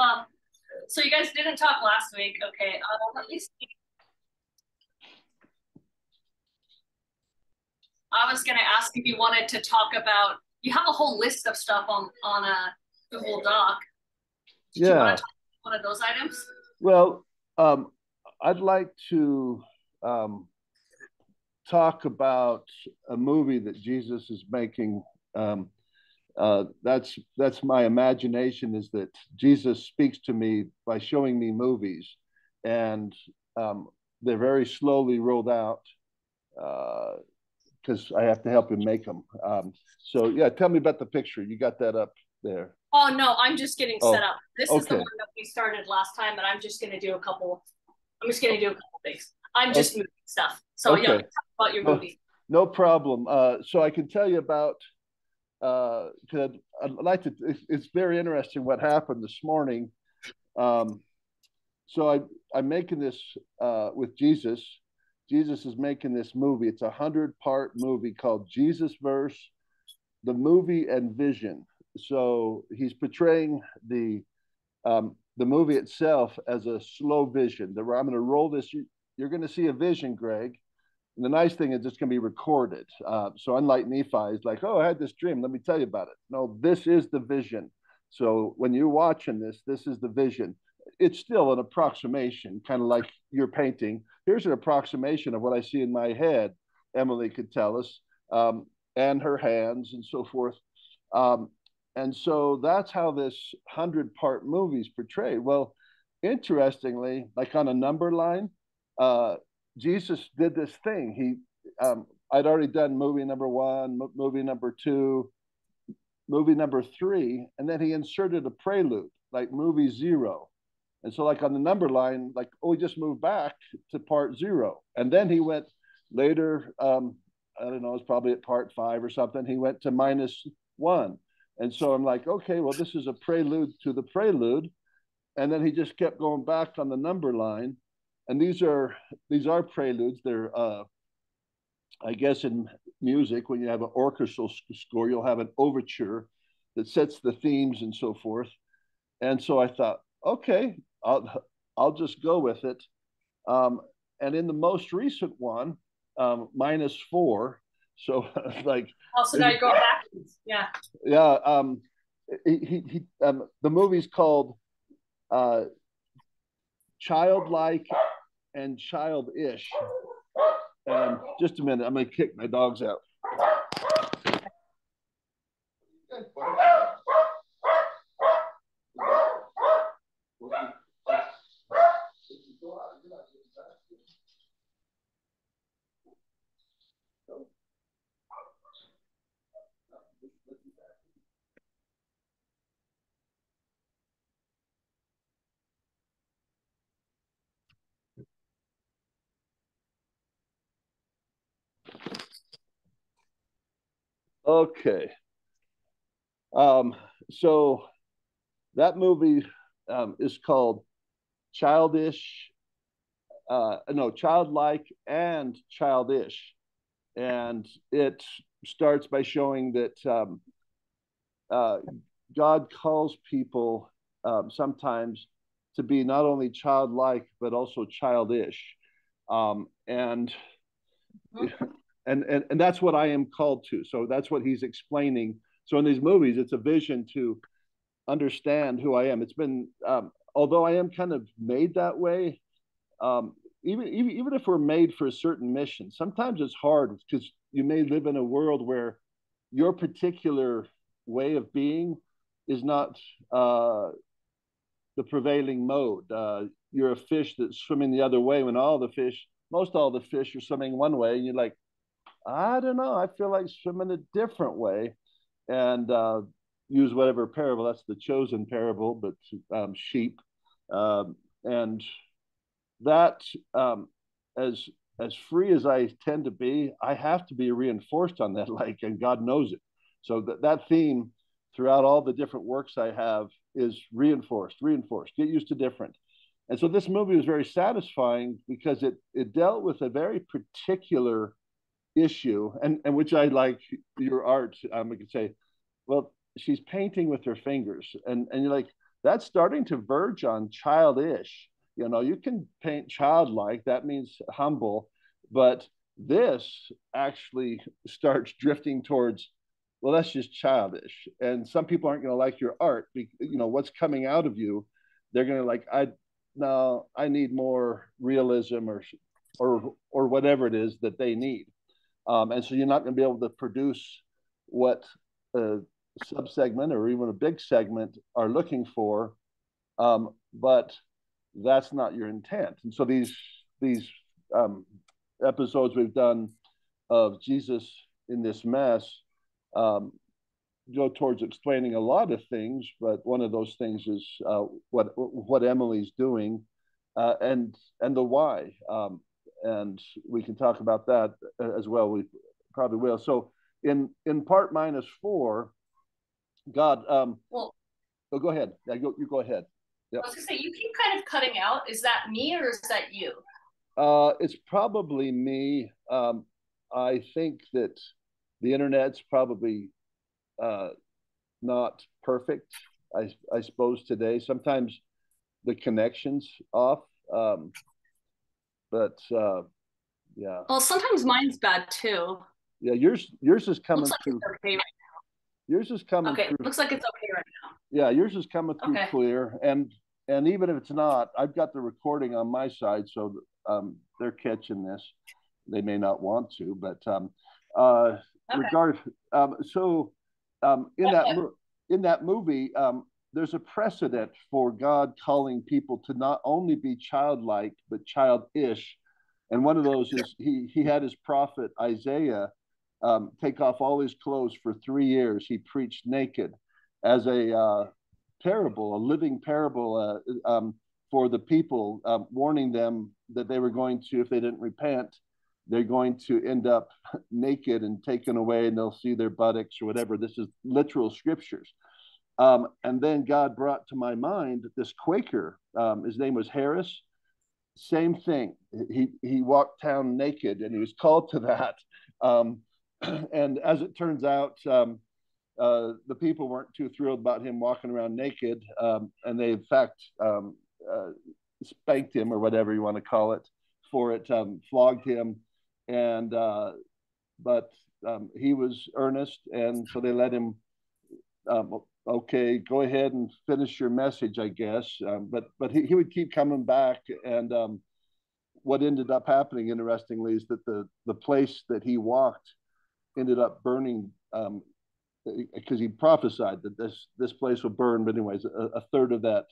Um, so you guys didn't talk last week. Okay. Uh, let me see. I was going to ask if you wanted to talk about. You have a whole list of stuff on on a uh, Google Doc. Did yeah. one of those items? Well, um, I'd like to um, talk about a movie that Jesus is making. Um, uh, that's that's my imagination is that Jesus speaks to me by showing me movies, and um, they're very slowly rolled out because uh, I have to help him make them. Um, so yeah, tell me about the picture. You got that up there? Oh no, I'm just getting oh, set up. This okay. is the one that we started last time, and I'm just going to do a couple. I'm just going to do a couple things. I'm just okay. moving stuff. So okay. yeah, talk about your movie. No, no problem. Uh, so I can tell you about uh, I'd, like to. It's, it's, very interesting what happened this morning. Um, so I I'm making this uh, with Jesus. Jesus is making this movie. It's a hundred part movie called Jesus Verse, the movie and vision. So he's portraying the um, the movie itself as a slow vision. That I'm going to roll this. You're going to see a vision, Greg. The nice thing is it's going to be recorded. Uh, so unlike Nephi, it's like, oh, I had this dream. Let me tell you about it. No, this is the vision. So when you're watching this, this is the vision. It's still an approximation, kind of like you're painting. Here's an approximation of what I see in my head. Emily could tell us, um, and her hands and so forth. Um, and so that's how this hundred part movie is portrayed. Well, interestingly, like on a number line, uh, Jesus did this thing. He, um, I'd already done movie number one, movie number two, movie number three, and then he inserted a prelude, like movie zero. And so, like on the number line, like, oh, we just moved back to part zero. And then he went later, um, I don't know, it's probably at part five or something. He went to minus one. And so I'm like, okay, well, this is a prelude to the prelude. And then he just kept going back on the number line and these are these are preludes. They're uh, I guess in music when you have an orchestral score, you'll have an overture that sets the themes and so forth. And so I thought, okay, I'll I'll just go with it. Um, and in the most recent one, um, minus four. So like. Also, now you go backwards. Yeah. Yeah. Um, he, he, he um, the movie's called uh, Childlike and childish. Just a minute, I'm going to kick my dogs out. Okay. Um, so that movie um, is called Childish, uh, no, Childlike and Childish. And it starts by showing that um, uh, God calls people um, sometimes to be not only childlike, but also childish. Um, and and, and and that's what I am called to. So that's what he's explaining. So in these movies, it's a vision to understand who I am. It's been um, although I am kind of made that way. Um, even, even even if we're made for a certain mission, sometimes it's hard because you may live in a world where your particular way of being is not uh, the prevailing mode. Uh, you're a fish that's swimming the other way when all the fish, most all the fish are swimming one way, and you're like, I don't know. I feel like swimming a different way and uh, use whatever parable. That's the chosen parable, but um, sheep. Um, and that, um, as as free as I tend to be, I have to be reinforced on that like, and God knows it. So that, that theme throughout all the different works I have is reinforced, reinforced, get used to different. And so this movie was very satisfying because it, it dealt with a very particular issue, and, and which I like your art, um, I could say, well, she's painting with her fingers. And, and you're like, that's starting to verge on childish. You know, you can paint childlike, that means humble, but this actually starts drifting towards, well, that's just childish. And some people aren't going to like your art. You know, what's coming out of you, they're going to like, I, no, I need more realism or, or, or whatever it is that they need. Um, and so you're not going to be able to produce what a subsegment or even a big segment are looking for. Um, but that's not your intent. And so these these um, episodes we've done of Jesus in this mess um, go towards explaining a lot of things, but one of those things is uh, what what Emily's doing, uh, and and the why. Um, and we can talk about that as well. We probably will. So in in part minus four, God. Um, well, oh, go ahead. Yeah, go, you go ahead. Yep. I was gonna say you keep kind of cutting out. Is that me or is that you? Uh, it's probably me. Um, I think that the internet's probably uh, not perfect. I I suppose today sometimes the connection's off. Um, but uh, yeah. Well, sometimes mine's bad too. Yeah, yours yours is coming Looks like through. okay right now. Yours is coming. Okay, through. looks like it's okay right now. Yeah, yours is coming through okay. clear, and and even if it's not, I've got the recording on my side, so um, they're catching this. They may not want to, but um, uh, okay. regard. Um, so um, in that in that movie, um, there's a precedent for God calling people to not only be childlike but childish, and one of those is he he had his prophet Isaiah um, take off all his clothes for three years. He preached naked as a uh, parable, a living parable uh, um, for the people, um, warning them that they were going to, if they didn't repent, they're going to end up naked and taken away and they'll see their buttocks or whatever. This is literal scriptures. Um, and then God brought to my mind this Quaker. Um, his name was Harris. Same thing. He he walked town naked, and he was called to that. Um, and as it turns out, um, uh, the people weren't too thrilled about him walking around naked, um, and they in fact um, uh, spanked him or whatever you want to call it for it, flogged him, and uh, but he was earnest, and so they let him. Um, okay, go ahead and finish your message, I guess. but but he, he would keep coming back, and what ended up happening, interestingly, is that the the place that he walked ended up burning um, because he prophesied that this this place will burn. But anyways, a, a, third of that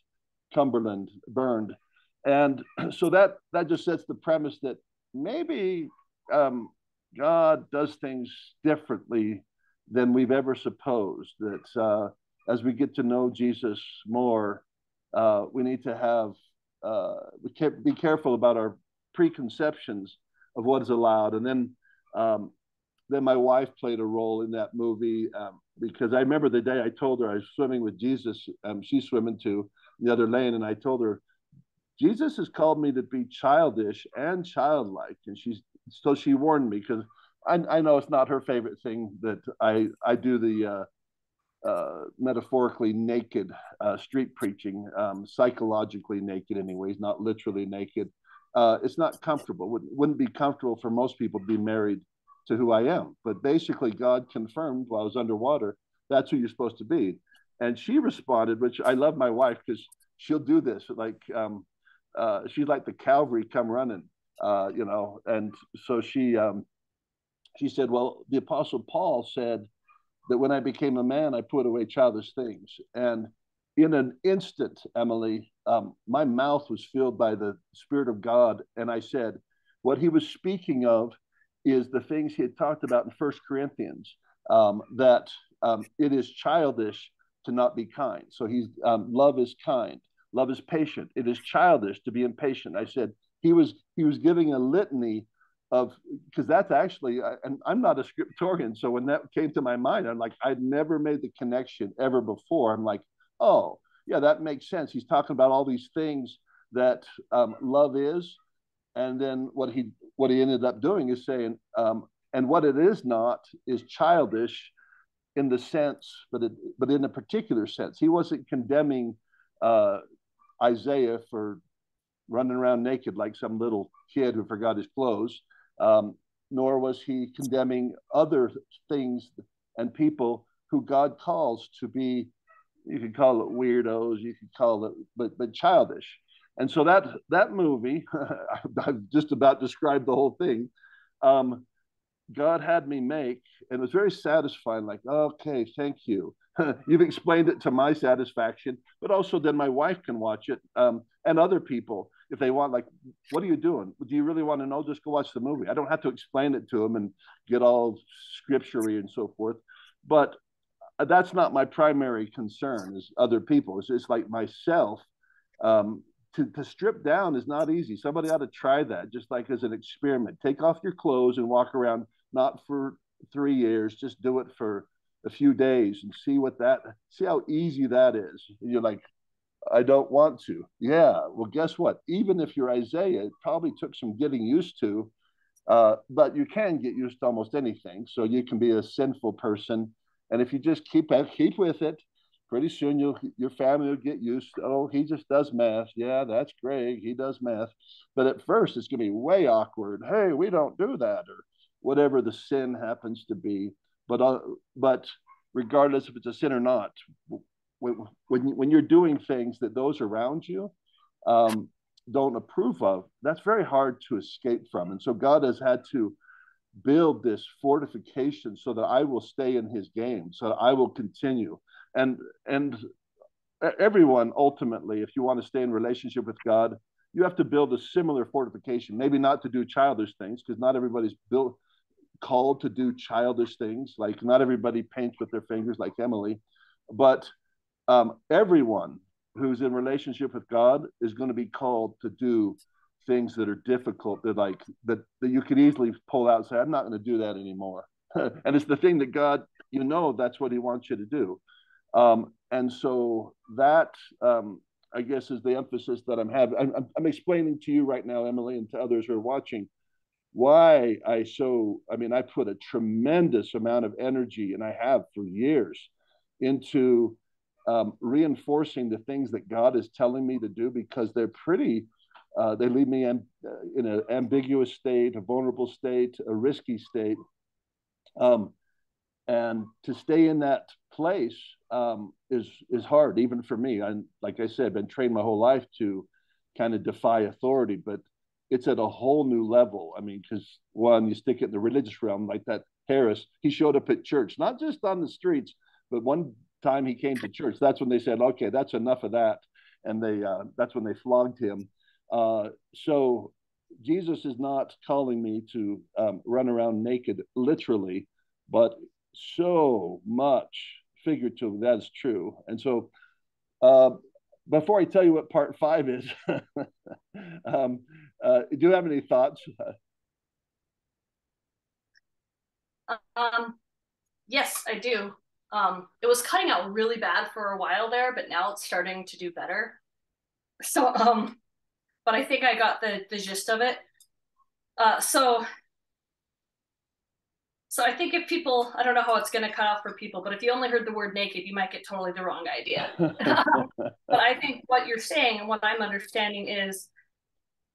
Cumberland burned, and so that that just sets the premise that maybe um, God does things differently than we've ever supposed. That uh, as we get to know Jesus more, uh, we need to have uh, we can't be careful about our preconceptions of what is allowed, and then um, then my wife played a role in that movie um, because I remember the day I told her I was swimming with Jesus. Um, she's swimming to the other lane, and I told her, Jesus has called me to be childish and childlike, and she's so she warned me because I, I, know it's not her favorite thing that I I do the uh, uh, metaphorically naked uh, street preaching, um, psychologically naked, anyways, not literally naked. Uh, it's not comfortable. Wouldn't, wouldn't be comfortable for most people to be married to who I am. But basically, God confirmed while I was underwater, that's who you're supposed to be. And she responded, which I love my wife because she'll do this. Like um, uh, she's like the Calvary come running, uh, you know. And so she um, she said, well, the Apostle Paul said that when I became a man, I put away childish things. And in an instant, Emily, um, my mouth was filled by the Spirit of God, and I said, what he was speaking of is the things he had talked about in First Corinthians um, that um, it is childish to not be kind. So he's um, love is kind, love is patient. It is childish to be impatient. I said he was he was giving a litany of because that's actually and I'm not a scriptorian, so when that came to my mind, I'm like I'd never made the connection ever before. I'm like, oh yeah, that makes sense. He's talking about all these things that um, love is, and then what he what he ended up doing is saying, um, and what it is not is childish in the sense, but it, but in a particular sense. He wasn't condemning uh, Isaiah for running around naked like some little kid who forgot his clothes, um, nor was he condemning other things and people who God calls to be, you could call it weirdos, you could call it, but but childish. And so that that movie, I've just about described the whole thing. Um, God had me make, and it was very satisfying. Like, okay, thank you. You've explained it to my satisfaction, but also then my wife can watch it, um, and other people if they want. Like, what are you doing? Do you really want to know? Just go watch the movie. I don't have to explain it to them and get all scripturally and so forth. But uh, that's not my primary concern. Is other people. It's like myself. Um, to, to strip down is not easy. Somebody ought to try that, just like as an experiment. Take off your clothes and walk around, not for three years, just do it for a few days and see what that, see how easy that is. And you're like, I don't want to. Yeah. Well, guess what? Even if you're Isaiah, it probably took some getting used to, uh, but you can get used to almost anything. So you can be a sinful person. And if you just keep keep with it, pretty soon you'll your family will get used to, oh he just does math yeah that's great he does math but at first it's going to be way awkward hey we don't do that or whatever the sin happens to be but uh, but regardless if it's a sin or not when, when, you're doing things that those around you um, don't approve of that's very hard to escape from. And so god has had to build this fortification so that i will stay in his game so that i will continue. And and everyone ultimately if you want to stay in relationship with god you have to build a similar fortification. Maybe not to do childish things because not everybody's built called to do childish things like not everybody paints with their fingers like emily but um, everyone who's in relationship with god is going to be called to do things that are difficult that like that, that you could easily pull out and say i'm not going to do that anymore and it's the thing that god you know that's what he wants you to do um, and so that, um, I guess, is the emphasis that I'm having. I'm, I'm, explaining to you right now, Emily, and to others who are watching, why I so, I mean, I put a tremendous amount of energy, and I have for years, into um, reinforcing the things that God is telling me to do because they're pretty. Uh, they leave me in, uh, in an ambiguous state, a vulnerable state, a risky state. Um, and to stay in that place um, is is hard, even for me. And like I said, I've been trained my whole life to kind of defy authority, but it's at a whole new level. I mean, because one, you stick it in the religious realm, like that Harris, he showed up at church, not just on the streets, but one time he came to church. That's when they said, "Okay, that's enough of that," and they uh, that's when they flogged him. Uh, so Jesus is not calling me to um, run around naked, literally, but so much figuratively that's true and so uh, before i tell you what part five is um, uh, do you have any thoughts um, yes i do um, it was cutting out really bad for a while there but now it's starting to do better. So um but i think i got the the gist of it. Uh, so so I think if people, I don't know how it's going to cut off for people, but if you only heard the word naked, you might get totally the wrong idea. but I think what you're saying and what I'm understanding is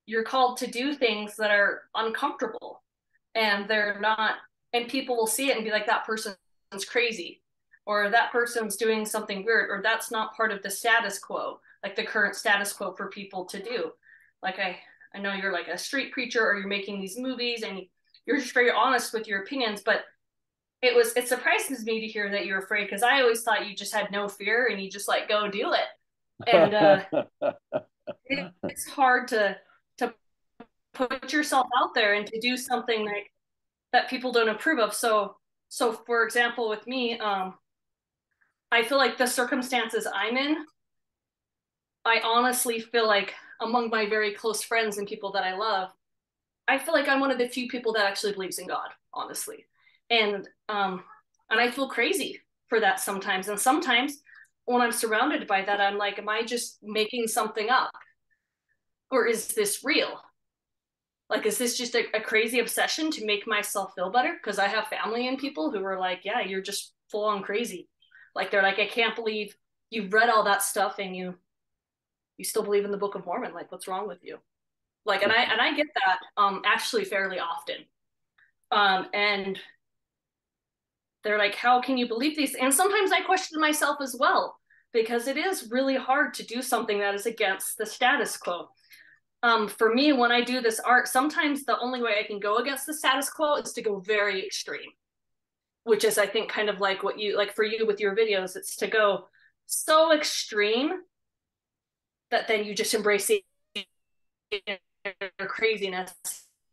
you're called to do things that are uncomfortable and they're not, and people will see it and be like, that person's crazy or that person's doing something weird or that's not part of the status quo, like the current status quo for people to do. Like I, I know you're like a street preacher or you're making these movies and you're just very honest with your opinions but it was it surprises me to hear that you're afraid because i always thought you just had no fear and you just like go do it and uh, it, it's hard to to put yourself out there and to do something like that people don't approve of so so for example with me um i feel like the circumstances i'm in i honestly feel like among my very close friends and people that i love I feel like I'm one of the few people that actually believes in God, honestly. And um and I feel crazy for that sometimes. And sometimes when I'm surrounded by that, I'm like, am I just making something up? Or is this real? Like, is this just a, a crazy obsession to make myself feel better? Because I have family and people who are like, yeah, you're just full on crazy. Like, they're like, I can't believe you've read all that stuff and you you still believe in the Book of Mormon. Like, what's wrong with you? Like, and I and I get that um actually fairly often. Um, and they're like, how can you believe these? And sometimes I question myself as well, because it is really hard to do something that is against the status quo. Um, for me, when I do this art, sometimes the only way I can go against the status quo is to go very extreme, which is, I think, kind of like what you like for you with your videos. It's to go so extreme that then you just embrace their craziness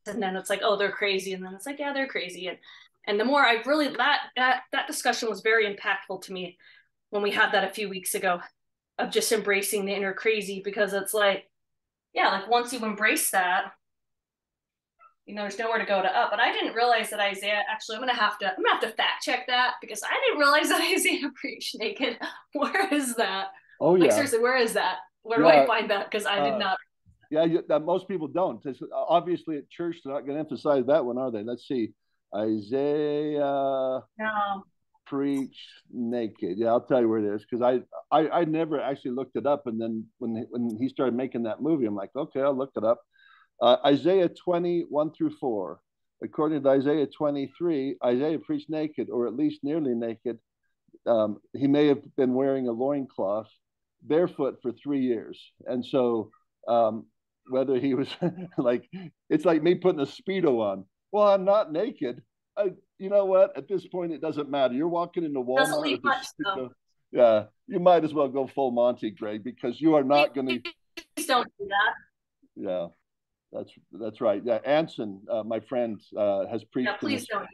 and then it's like oh they're crazy and then it's like yeah they're crazy and and the more i really that that that discussion was very impactful to me when we had that a few weeks ago of just embracing the inner crazy because it's like yeah like once you embrace that you know there's nowhere to go to up but i didn't realize that isaiah actually i'm gonna have to i'm gonna have to fact check that because i didn't realize that isaiah preached naked where is that oh yeah like seriously where is that where yeah. do i find that because i did uh, not yeah, you, that most people don't. It's, obviously, at church, they're not going to emphasize that one, are they? Let's see. Isaiah no. preach naked. Yeah, I'll tell you where it is because I, I I never actually looked it up, and then when when he started making that movie, I'm like, okay, I'll look it up. Uh, Isaiah 20, 1 through 4. According to Isaiah 23, Isaiah preached naked, or at least nearly naked. Um, he may have been wearing a loincloth, barefoot for three years. And so um, whether he was like, it's like me putting a Speedo on. Well, I'm not naked. I, you know what? At this point, it doesn't matter. You're walking into Walmart. Much, yeah, you might as well go full Monty, Greg, because you are not going to. Please don't do that. Yeah, that's that's right. Yeah, Anson, uh, my friend, uh, has preached. Yeah, please don't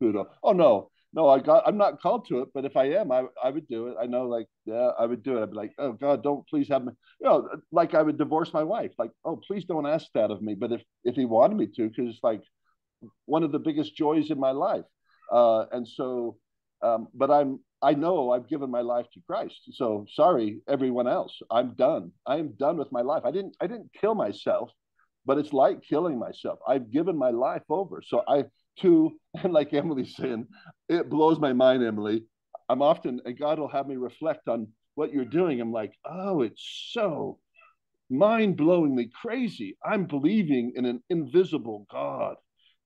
do that. Oh no, no, I got. I'm not called to it, but if I am, I I would do it. I know, like, yeah, I would do it. I'd be like, oh God, don't please have me. You know, like I would divorce my wife. Like, oh, please don't ask that of me. But if if he wanted me to, because it's like one of the biggest joys in my life. Uh, and so, um, but I'm I know I've given my life to Christ. So sorry, everyone else. I'm done. I am done with my life. I didn't I didn't kill myself, but it's like killing myself. I've given my life over. So I to and like Emily's saying, it blows my mind, Emily. I'm often, and God will have me reflect on what you're doing. I'm like, oh, it's so mind blowingly crazy. I'm believing in an invisible God.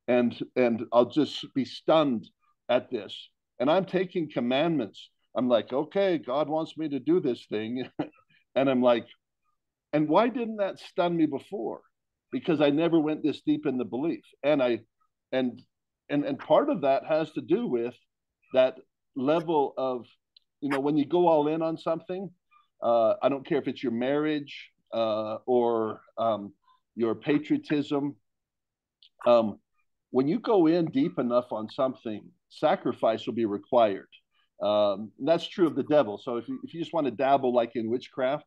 And, and I'll just be stunned at this. And I'm taking commandments. I'm like, okay, God wants me to do this thing. and I'm like, and why didn't that stun me before? Because I never went this deep in the belief. And I, and and and part of that has to do with that level of you know when you go all in on something uh, i don't care if it's your marriage uh, or um, your patriotism um, when you go in deep enough on something sacrifice will be required um, that's true of the devil so if you, if you just want to dabble like in witchcraft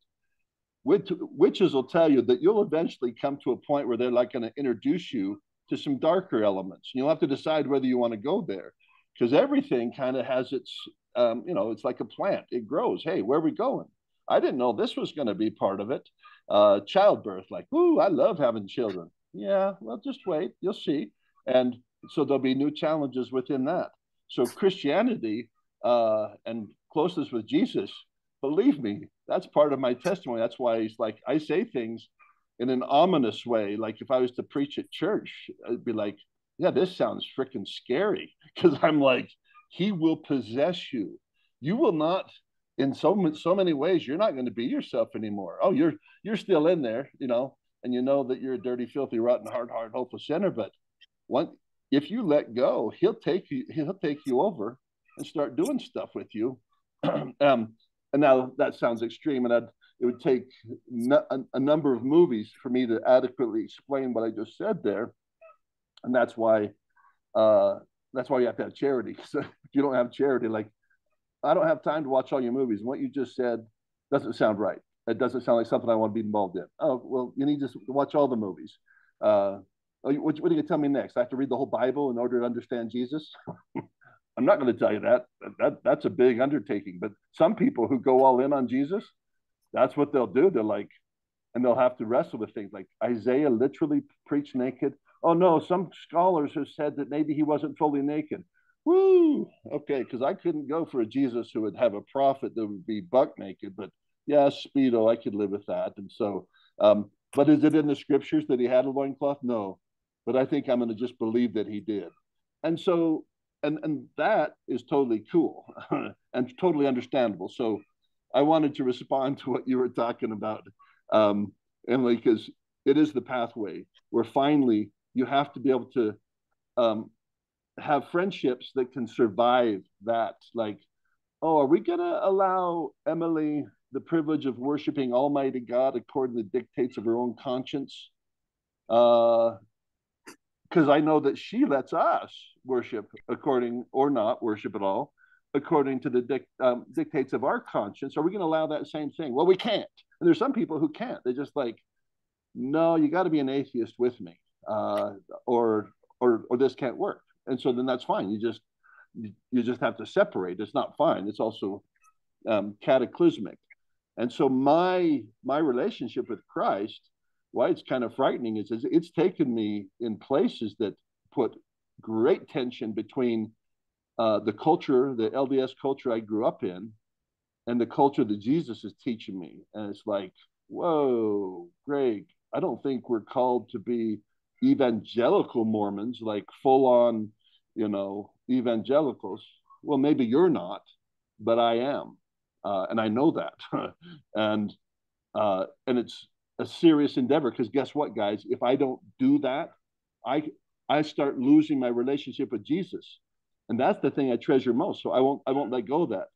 witch, witches will tell you that you'll eventually come to a point where they're like going to introduce you to some darker elements. You'll have to decide whether you want to go there because everything kind of has its, um, you know, it's like a plant. It grows. Hey, where are we going? I didn't know this was going to be part of it. Uh, childbirth, like, ooh, I love having children. Yeah, well, just wait, you'll see. And so there'll be new challenges within that. So Christianity uh, and closeness with Jesus, believe me, that's part of my testimony. That's why he's like, I say things in an ominous way. Like if I was to preach at church, I'd be like, yeah, this sounds freaking scary. Because I'm like, he will possess you. You will not, in so so many ways, you're not going to be yourself anymore. Oh, you're you're still in there, you know, and you know that you're a dirty, filthy, rotten, hard, hard, hopeless sinner. But one, if you let go, he'll take you. He'll take you over and start doing stuff with you. um, and now that sounds extreme, and I'd it would take a, a number of movies for me to adequately explain what I just said there, and that's why uh, that's why you have to have charity. Because if you don't have charity, like I don't have time to watch all your movies, and what you just said doesn't sound right. It doesn't sound like something I want to be involved in. Oh well, you need to watch all the movies. Uh, what, what are you going to tell me next? I have to read the whole Bible in order to understand Jesus. I'm not going to tell you that. That that's a big undertaking. But some people who go all in on Jesus, that's what they'll do. They're like, and they'll have to wrestle with things like Isaiah literally preached naked. Oh no, some scholars have said that maybe he wasn't fully naked. Woo! Okay, because I couldn't go for a Jesus who would have a prophet that would be buck naked, but yeah, speedo, I could live with that. And so, um, but is it in the scriptures that he had a loincloth? No, but I think I'm going to just believe that he did. And so, and and that is totally cool and totally understandable. So, I wanted to respond to what you were talking about, um, Emily, because it is the pathway where finally you have to be able to um, have friendships that can survive that. Like, oh, are we going to allow Emily the privilege of worshiping Almighty God according to the dictates of her own conscience? Because uh, I know that she lets us worship according or not worship at all according to the dic- um, dictates of our conscience. Are we going to allow that same thing? Well, we can't. And there's some people who can't. they're just like, no, you got to be an atheist with me, uh, or or or this can't work. And so then that's fine. You just you just have to separate. It's not fine. It's also um, cataclysmic. And so my my relationship with Christ, why it's kind of frightening is, is it's taken me in places that put great tension between uh, the culture, the LDS culture I grew up in, and the culture that Jesus is teaching me. And it's like, whoa, Greg, I don't think we're called to be evangelical Mormons, like full on, you know, evangelicals. Well, maybe you're not, but I am. Uh, and I know that. and uh, and it's a serious endeavor because guess what, guys? If I don't do that, I I start losing my relationship with Jesus, and that's the thing I treasure most. So I won't I won't let go of that.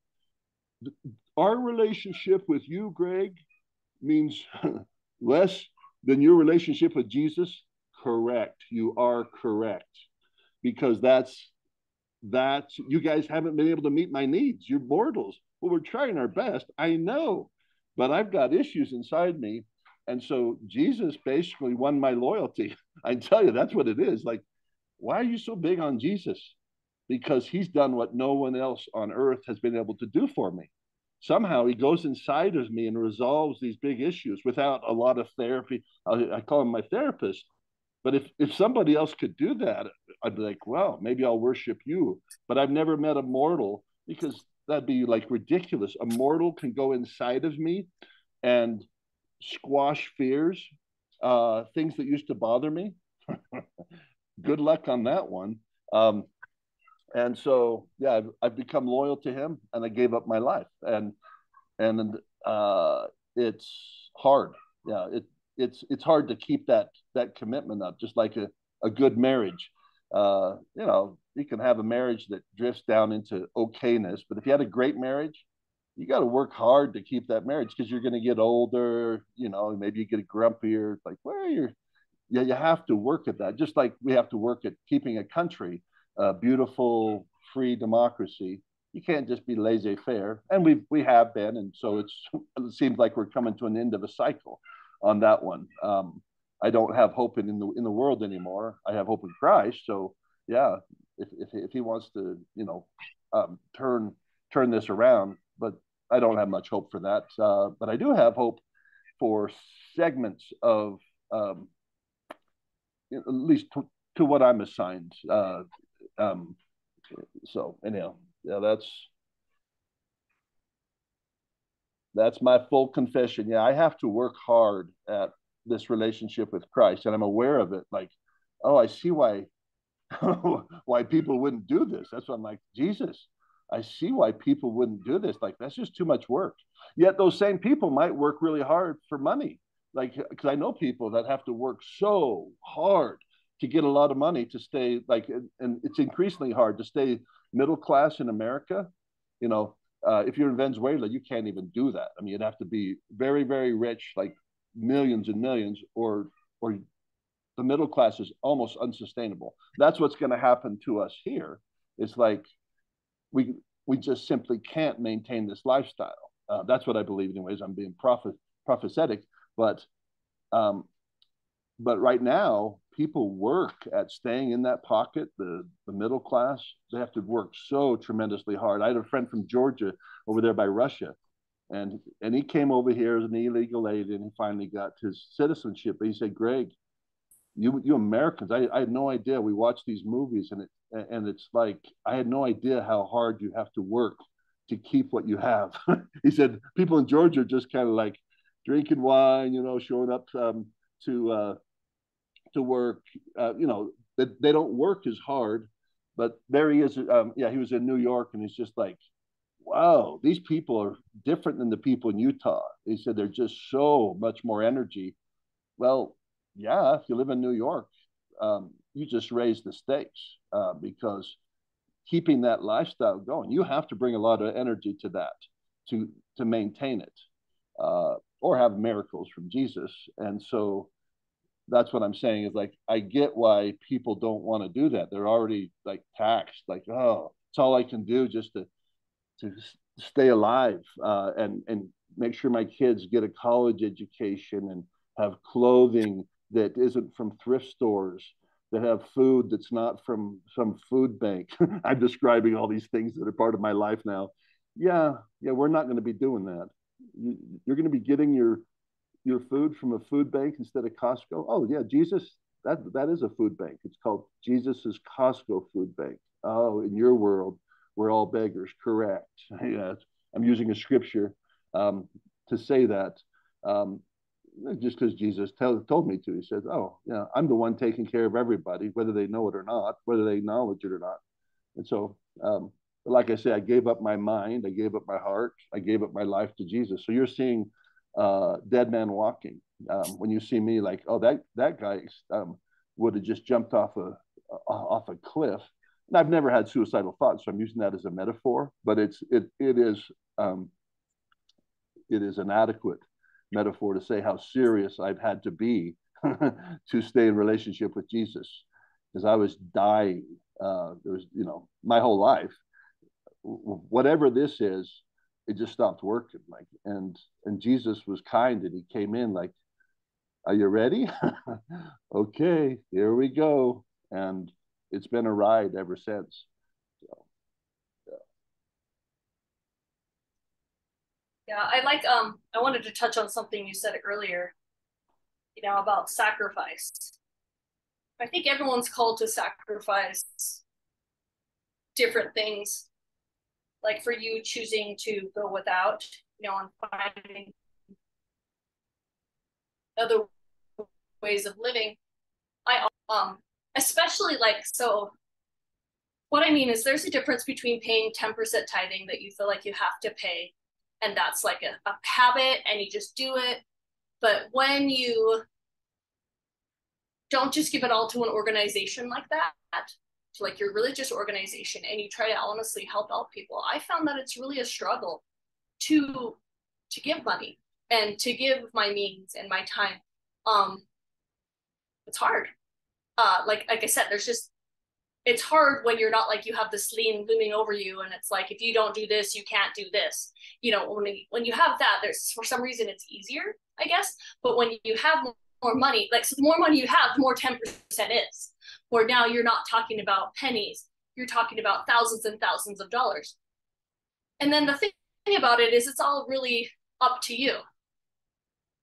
Our relationship with you, Greg, means less than your relationship with Jesus. Correct. You are correct, because that's that you guys haven't been able to meet my needs. You're mortals. Well, we're trying our best. I know, but I've got issues inside me. And so Jesus basically won my loyalty. I tell you, that's what it is. Like, why are you so big on Jesus? Because he's done what no one else on earth has been able to do for me. Somehow he goes inside of me and resolves these big issues without a lot of therapy. I, I call him my therapist. But if, if somebody else could do that, I'd be like, well, maybe I'll worship you. But I've never met a mortal because that'd be like ridiculous. A mortal can go inside of me and squash fears, uh, things that used to bother me. Good luck on that one. Um, and so, yeah, I've, I've, become loyal to him, and I gave up my life, and and uh, it's hard. Yeah, it it's it's hard to keep that that commitment up, just like a, a good marriage. Uh, you know, you can have a marriage that drifts down into okayness, but if you had a great marriage, you got to work hard to keep that marriage because you're going to get older. You know, maybe you get grumpier. Like, well, you're, yeah, you have to work at that. Just like we have to work at keeping a country, a beautiful, free democracy. You can't just be laissez-faire, and we we have been, and so it seems like we're coming to an end of a cycle on that one. Um, I don't have hope in, in the in the world anymore. I have hope in Christ. So yeah, if if, if he wants to, you know, um, turn turn this around, but I don't have much hope for that. Uh, but I do have hope for segments of um, at least to, to what I'm assigned. Uh, um, so anyhow, yeah, that's that's my full confession. Yeah, I have to work hard at this relationship with Christ, and I'm aware of it. Like, oh, I see why why people wouldn't do this. That's why I'm like, Jesus, I see why people wouldn't do this. Like, that's just too much work. Yet those same people might work really hard for money. Like, because I know people that have to work so hard to get a lot of money to stay like, and it's increasingly hard to stay middle class in America. You know, uh, if you're in Venezuela, you can't even do that. I mean, you'd have to be very, very rich, like millions and millions, or or the middle class is almost unsustainable. That's what's going to happen to us here. It's like we we just simply can't maintain this lifestyle. Uh, that's what I believe, anyways. I'm being prophet prophetic, but um, but right now people work at staying in that pocket the the middle class they have to work so tremendously hard i had a friend from georgia over there by russia and and he came over here as an illegal alien and he finally got his citizenship but he said greg you you americans I, I had no idea we watch these movies and it and it's like i had no idea how hard you have to work to keep what you have. he said people in Georgia are just kind of like drinking wine, you know, showing up um, to uh, to work. Uh, you know, they, they don't work as hard, but there he is. Um, yeah, he was in New York, and he's just like, wow, these people are different than the people in Utah. He said they're just so much more energy. Well, yeah, if you live in New York, um, you just raise the stakes uh, because keeping that lifestyle going, you have to bring a lot of energy to that to to maintain it, uh, or have miracles from Jesus. And so that's what I'm saying is like I get why people don't want to do that. They're already like taxed, like oh, it's all I can do just to to stay alive uh, and and make sure my kids get a college education and have clothing that isn't from thrift stores that have food that's not from some food bank. I'm describing all these things that are part of my life now. Yeah, yeah, we're not going to be doing that. You, you're going to be getting your your food from a food bank instead of Costco. Oh yeah, Jesus, that that is a food bank. It's called Jesus's Costco Food Bank. Oh, in your world, we're all beggars. Correct. yeah, I'm using a scripture um, to say that. Um, just because Jesus tell, told me to. He says, "Oh, yeah, I'm the one taking care of everybody, whether they know it or not, whether they acknowledge it or not." And so, um, like I say, I gave up my mind, I gave up my heart, I gave up my life to Jesus. So you're seeing uh, dead man walking. Um, when you see me, like, oh, that that guy um, would have just jumped off a off a cliff. And I've never had suicidal thoughts, so I'm using that as a metaphor. But it's it it is um, it is an adequate metaphor to say how serious I've had to be to stay in relationship with Jesus, because I was dying. Uh, there was, you know, my whole life. Whatever this is, it just stopped working. Like, and and Jesus was kind, and he came in like, "Are you ready? okay, here we go." And it's been a ride ever since. Yeah, I like um I wanted to touch on something you said earlier, you know, about sacrifice. I think everyone's called to sacrifice different things. Like for you choosing to go without, you know, and finding other ways of living. I um especially like so what I mean is there's a difference between paying 10% tithing that you feel like you have to pay and that's like a, a habit and you just do it. But when you don't just give it all to an organization like that, to like your religious organization, and you try to honestly help out people, I found that it's really a struggle to to give money and to give my means and my time. Um, it's hard. Uh, like like I said, there's just it's hard when you're not like you have this lien looming over you and it's like if you don't do this you can't do this. You know when, when you have that there's for some reason it's easier i guess. But when you have more money like so the more money you have the more 10% is. Where now you're not talking about pennies you're talking about thousands and thousands of dollars. And then the thing about it is it's all really up to you.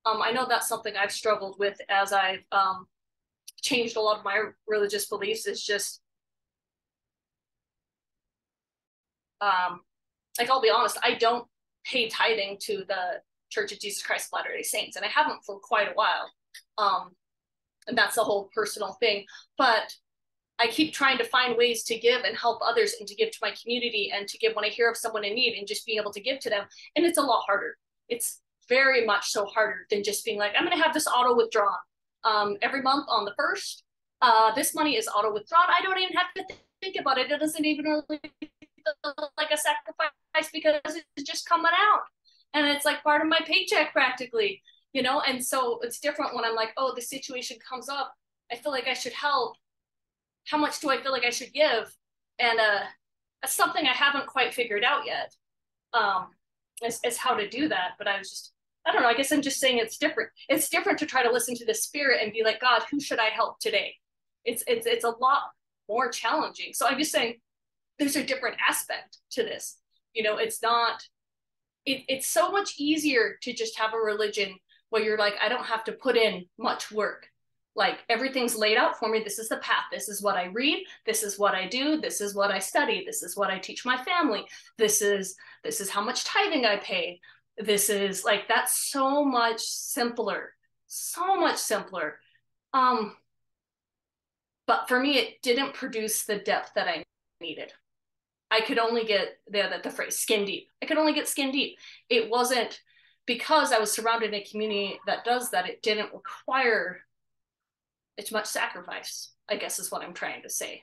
Um, i know that's something i've struggled with as i've um, changed a lot of my religious beliefs is just um, like I'll be honest, I don't pay tithing to the Church of Jesus Christ of Latter Day Saints, and I haven't for quite a while. Um, and that's a whole personal thing. But I keep trying to find ways to give and help others and to give to my community and to give when I hear of someone in need and just being able to give to them. And it's a lot harder. It's very much so harder than just being like, I'm going to have this auto withdrawn um, every month on the first. Uh, this money is auto withdrawn. I don't even have to think about it. It doesn't even really like a sacrifice because it's just coming out. And it's like part of my paycheck practically you know? And so it's different when i'm like oh the situation comes up. I feel like i should help. How much do i feel like i should give? And uh that's something i haven't quite figured out yet um is, is how to do that. But i was just i don't know i guess i'm just saying it's different. It's different to try to listen to the spirit and be like god who should i help today? It's it's it's a lot more challenging. So i'm just saying there's a different aspect to this. You know, it's not, it, it's so much easier to just have a religion where you're like, I don't have to put in much work. like everything's laid out for me. This is the path. This is what i read. This is what i do. This is what i study. This is what i teach my family. This is this is how much tithing i pay. This is like that's so much simpler. So much simpler. Um but for me it didn't produce the depth that i needed i could only get the, the, the phrase skin deep. I could only get skin deep. It wasn't because i was surrounded in a community that does that it didn't require it's much sacrifice i guess is what i'm trying to say.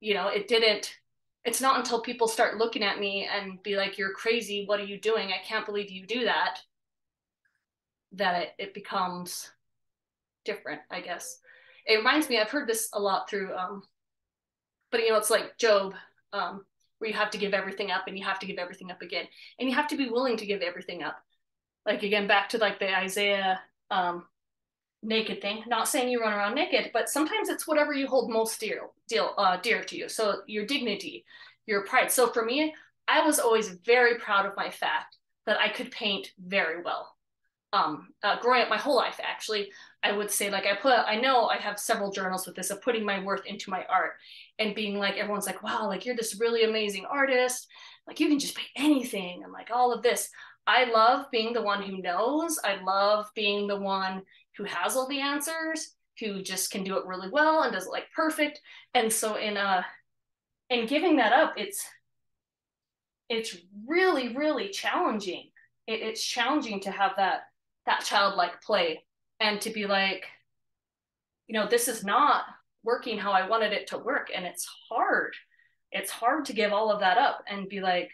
You know it didn't it's not until people start looking at me and be like you're crazy what are you doing? I can't believe you do that that it, it becomes different i guess. It reminds me i've heard this a lot through um but you know it's like job um where you have to give everything up and you have to give everything up again and you have to be willing to give everything up like again back to like the isaiah um naked thing. Not saying you run around naked, but sometimes it's whatever you hold most dear, dear, uh, dear to you. So your dignity, your pride. So for me, I was always very proud of my fact that I could paint very well. Um, uh, growing up my whole life, actually, I would say like I put, I know I have several journals with this of putting my worth into my art and being like, everyone's like, wow, like you're this really amazing artist. Like you can just paint anything and like all of this. I love being the one who knows. I love being the one who has all the answers, who just can do it really well and does it like perfect. And so in uh in giving that up, it's it's really, really challenging. It, it's challenging to have that that childlike play and to be like, you know, this is not working how I wanted it to work. And it's hard. It's hard to give all of that up and be like,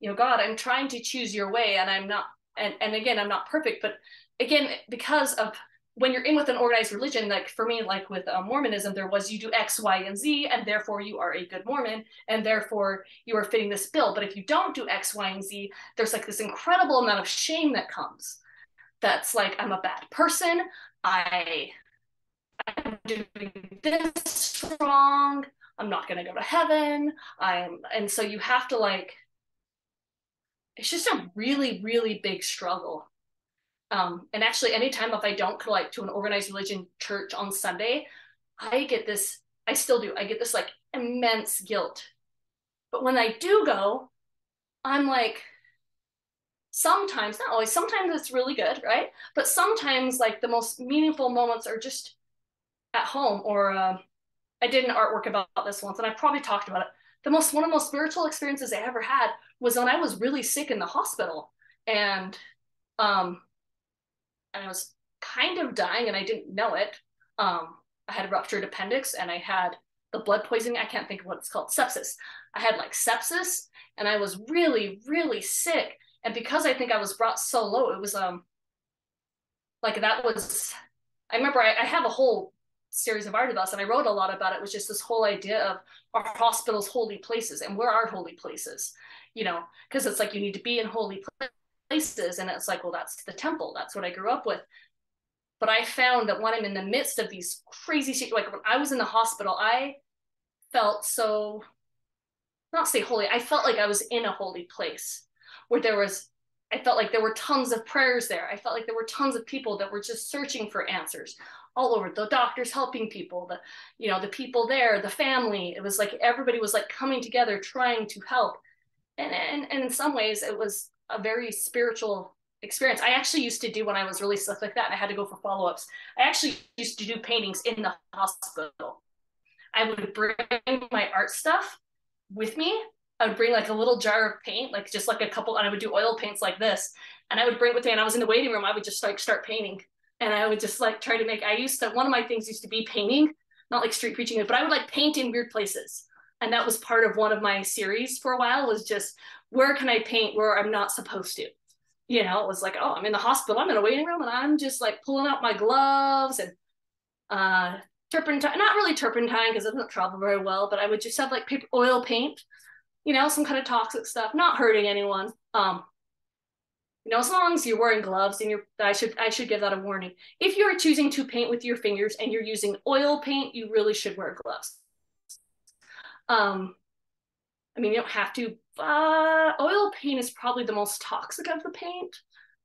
you know, God, I'm trying to choose your way and I'm not and, and again, I'm not perfect, but again, because of when you're in with an organized religion, like for me, like with uh, Mormonism, there was you do X, Y, and Z, and therefore you are a good Mormon, and therefore you are fitting this bill. But if you don't do X, Y, and Z, there's like this incredible amount of shame that comes. That's like I'm a bad person. I I'm doing this wrong. I'm not gonna go to heaven. I'm and so you have to like. It's just a really, really big struggle um, and actually, anytime if I don't go like to an organized religion church on Sunday, I get this, I still do, I get this like immense guilt. But when I do go, I'm like, sometimes, not always, sometimes it's really good, right? But sometimes like the most meaningful moments are just at home or uh, I did an artwork about this once and I probably talked about it. The most, one of the most spiritual experiences I ever had was when I was really sick in the hospital and um, and I was kind of dying and I didn't know it. Um, I had a ruptured appendix and I had the blood poisoning. I can't think of what it's called, sepsis. I had like sepsis and I was really, really sick. And because I think I was brought so low, it was um like that was I remember I, I have a whole series of art about this and I wrote a lot about it, it was just this whole idea of our hospitals holy places and where are holy places, you know, because it's like you need to be in holy places and it's like well that's the temple that's what i grew up with. But i found that when i'm in the midst of these crazy shit, like when i was in the hospital i felt so not say holy i felt like i was in a holy place where there was i felt like there were tons of prayers there. I felt like there were tons of people that were just searching for answers all over the doctors helping people the you know the people there the family it was like everybody was like coming together trying to help and and, and in some ways it was a very spiritual experience. I actually used to do when I was really sick like that I had to go for follow ups. I actually used to do paintings in the hospital. I would bring my art stuff with me. I would bring like a little jar of paint, like just like a couple, and I would do oil paints like this. And I would bring with me, and I was in the waiting room. I would just like start painting, and I would just like try to make. I used to one of my things used to be painting, not like street preaching, but I would like paint in weird places and that was part of one of my series for a while was just where can I paint where I'm not supposed to? You know, it was like, oh, I'm in the hospital, I'm in a waiting room, and I'm just like pulling out my gloves and uh, turpentine, not really turpentine because it doesn't travel very well, but I would just have like paper oil paint, you know, some kind of toxic stuff, not hurting anyone. Um, you know, as long as you're wearing gloves and you're, I should, I should give that a warning. If you are choosing to paint with your fingers and you're using oil paint, you really should wear gloves. Um, I mean, you don't have to. Uh, oil paint is probably the most toxic of the paint.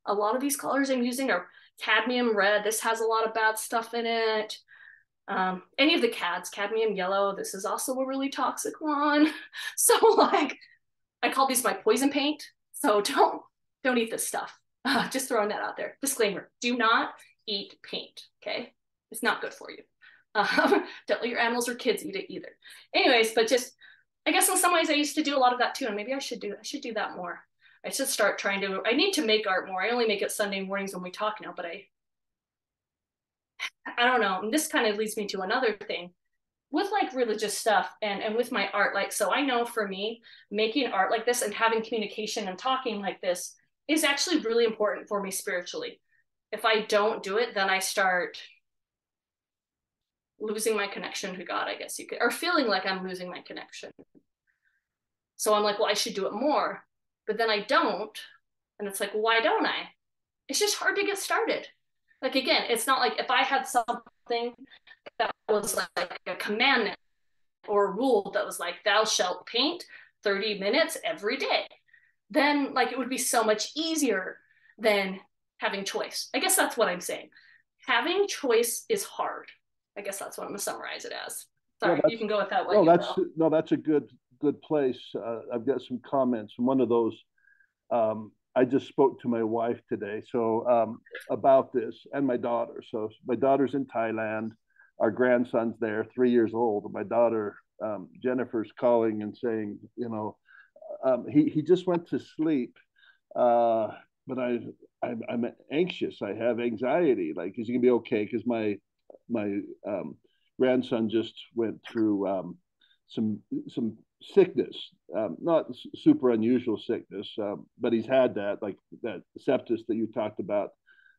A lot of these colors I'm using are cadmium red, this has a lot of bad stuff in it. Um, any of the cads, cadmium yellow, this is also a really toxic one. So like, I call these my poison paint. So don't don't eat this stuff. Uh, just throwing that out there. Disclaimer: Do not eat paint. Okay, it's not good for you. Um, don't let your animals or kids eat it either. Anyways, but just I guess in some ways I used to do a lot of that too, and maybe I should do I should do that more. I should start trying to. I need to make art more. I only make it Sunday mornings when we talk now, but I I don't know. And this kind of leads me to another thing with like religious stuff and and with my art like so i know for me making art like this and having communication and talking like this is actually really important for me spiritually. If i don't do it then i start losing my connection to god i guess you could or feeling like i'm losing my connection. So i'm like well i should do it more. But then i don't and it's like why don't i? It's just hard to get started. Like again it's not like if i had something that was like a commandment or a rule that was like thou shalt paint 30 minutes every day then like it would be so much easier than having choice. I guess that's what i'm saying. Having choice is hard. I guess that's what i'm going to summarize it as. Sorry you can go with that way no that's no that's a good good place. Uh, i've got some comments. One of those um, I just spoke to my wife today, so um, about this and my daughter. So my daughter's in Thailand. Our grandson's there, three years old. My daughter um, Jennifer's calling and saying, you know, um, he he just went to sleep, uh, but I I'm, I'm, anxious. I have anxiety. Like, is he gonna be okay? Because my my um, grandson just went through um, some some sickness, um, not super unusual sickness, um, but he's had that like that sepsis that you talked about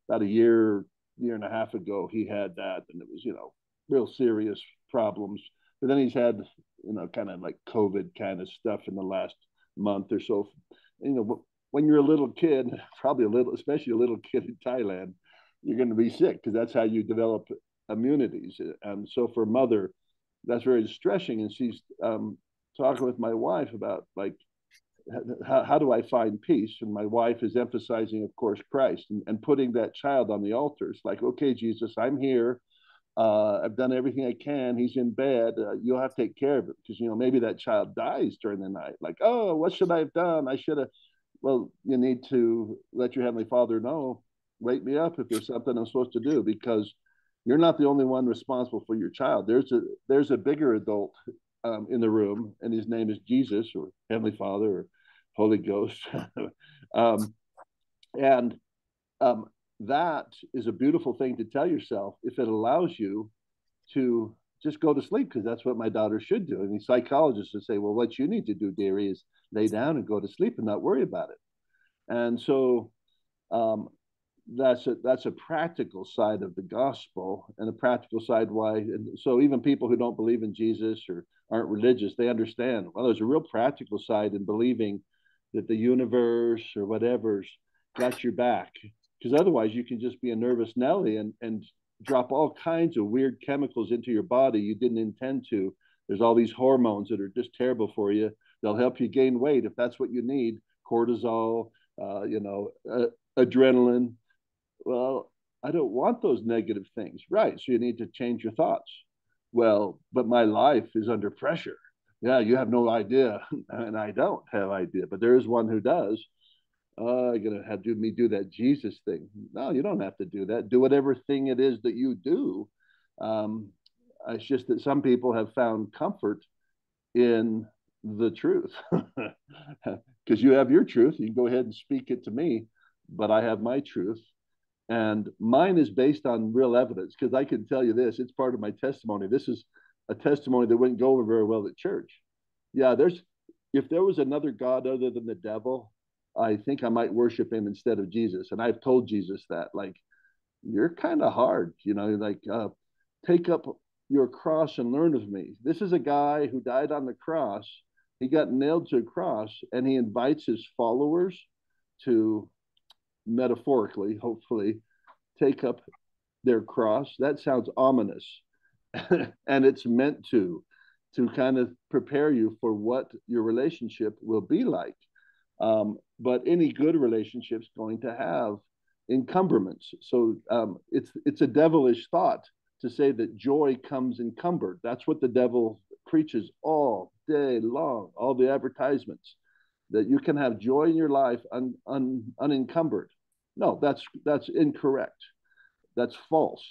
about a year year and a half ago. He had that, and it was you know real serious problems. But then he's had, you know, kind of like COVID kind of stuff in the last month or so. You know, when you're a little kid, probably a little, especially a little kid in Thailand, you're going to be sick because that's how you develop immunities. And so for mother, that's very distressing. And she's um, talking with my wife about like, how, how do I find peace? And my wife is emphasizing, of course, Christ and, and putting that child on the altar. It's like, okay, Jesus, I'm here uh, I've done everything I can. He's in bed. Uh, you'll have to take care of it because you know maybe that child dies during the night. Like, oh, what should I have done? I should have. Well, you need to let your heavenly Father know. Wake me up if there's something I'm supposed to do because you're not the only one responsible for your child. There's a there's a bigger adult um, in the room, and his name is Jesus or Heavenly Father or Holy Ghost. um, and um, that is a beautiful thing to tell yourself if it allows you to just go to sleep because that's what my daughter should do. And the psychologists would say, well, what you need to do, dearie, is lay down and go to sleep and not worry about it. And so um, that's a that's a practical side of the gospel and a practical side why. And so even people who don't believe in Jesus or aren't religious, they understand. Well, there's a real practical side in believing that the universe or whatever's got your back because otherwise you can just be a nervous Nelly and and drop all kinds of weird chemicals into your body you didn't intend to. There's all these hormones that are just terrible for you. They'll help you gain weight if that's what you need. Cortisol, uh, you know, uh, adrenaline. Well, I don't want those negative things, right? So you need to change your thoughts. Well, but my life is under pressure. Yeah, you have no idea, and I don't have idea, but there is one who does oh, you're gonna have to do me do that Jesus thing. No, you don't have to do that. Do whatever thing it is that you do. Um, it's just that some people have found comfort in the truth because you have your truth. You can go ahead and speak it to me, but I have my truth. And mine is based on real evidence because I can tell you this it's part of my testimony. This is a testimony that wouldn't go over very well at church. Yeah, there's if there was another God other than the devil, I think I might worship him instead of Jesus. And I've told Jesus that, like, you're kind of hard, you know, like, uh, take up your cross and learn of me. This is a guy who died on the cross. He got nailed to a cross and he invites his followers to metaphorically, hopefully, take up their cross. That sounds ominous. and it's meant to, to kind of prepare you for what your relationship will be like. Um, but any good relationship's going to have encumberments. So um, it's it's a devilish thought to say that joy comes encumbered. That's what the devil preaches all day long, all the advertisements that you can have joy in your life un, un, unencumbered. No, that's that's incorrect. That's false.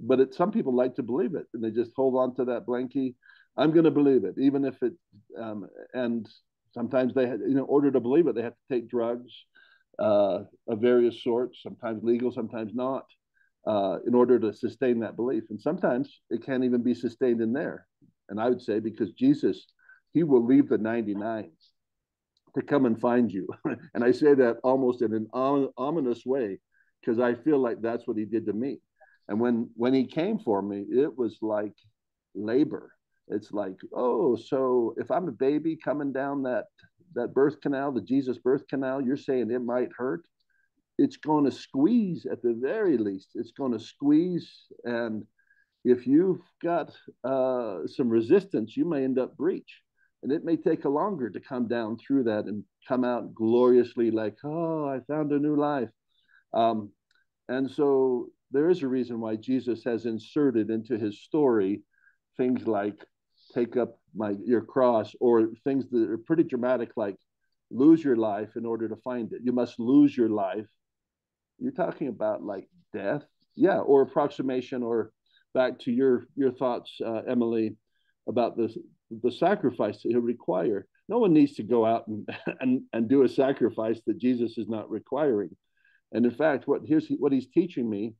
But it, some people like to believe it, and they just hold on to that blankie. I'm going to believe it, even if it. Um, and sometimes they, had, in order to believe it, they have to take drugs uh, of various sorts, sometimes legal, sometimes not, uh, in order to sustain that belief. And sometimes it can't even be sustained in there. And I would say because Jesus, he will leave the 99 to come and find you. and I say that almost in an ominous way because I feel like that's what he did to me. And when when he came for me, it was like labor. It's like, oh, so if I'm a baby coming down that that birth canal, the Jesus birth canal, you're saying it might hurt. It's going to squeeze at the very least. It's going to squeeze, and if you've got uh, some resistance, you may end up breech, and it may take a longer to come down through that and come out gloriously, like, oh, I found a new life. Um, and so there is a reason why Jesus has inserted into his story things like take up my your cross or things that are pretty dramatic like lose your life in order to find it. You must lose your life. You're talking about like death? Yeah or approximation or back to your your thoughts uh, emily about the the sacrifice that you require. No one needs to go out and, and and do a sacrifice that jesus is not requiring. And in fact what here's what he's teaching me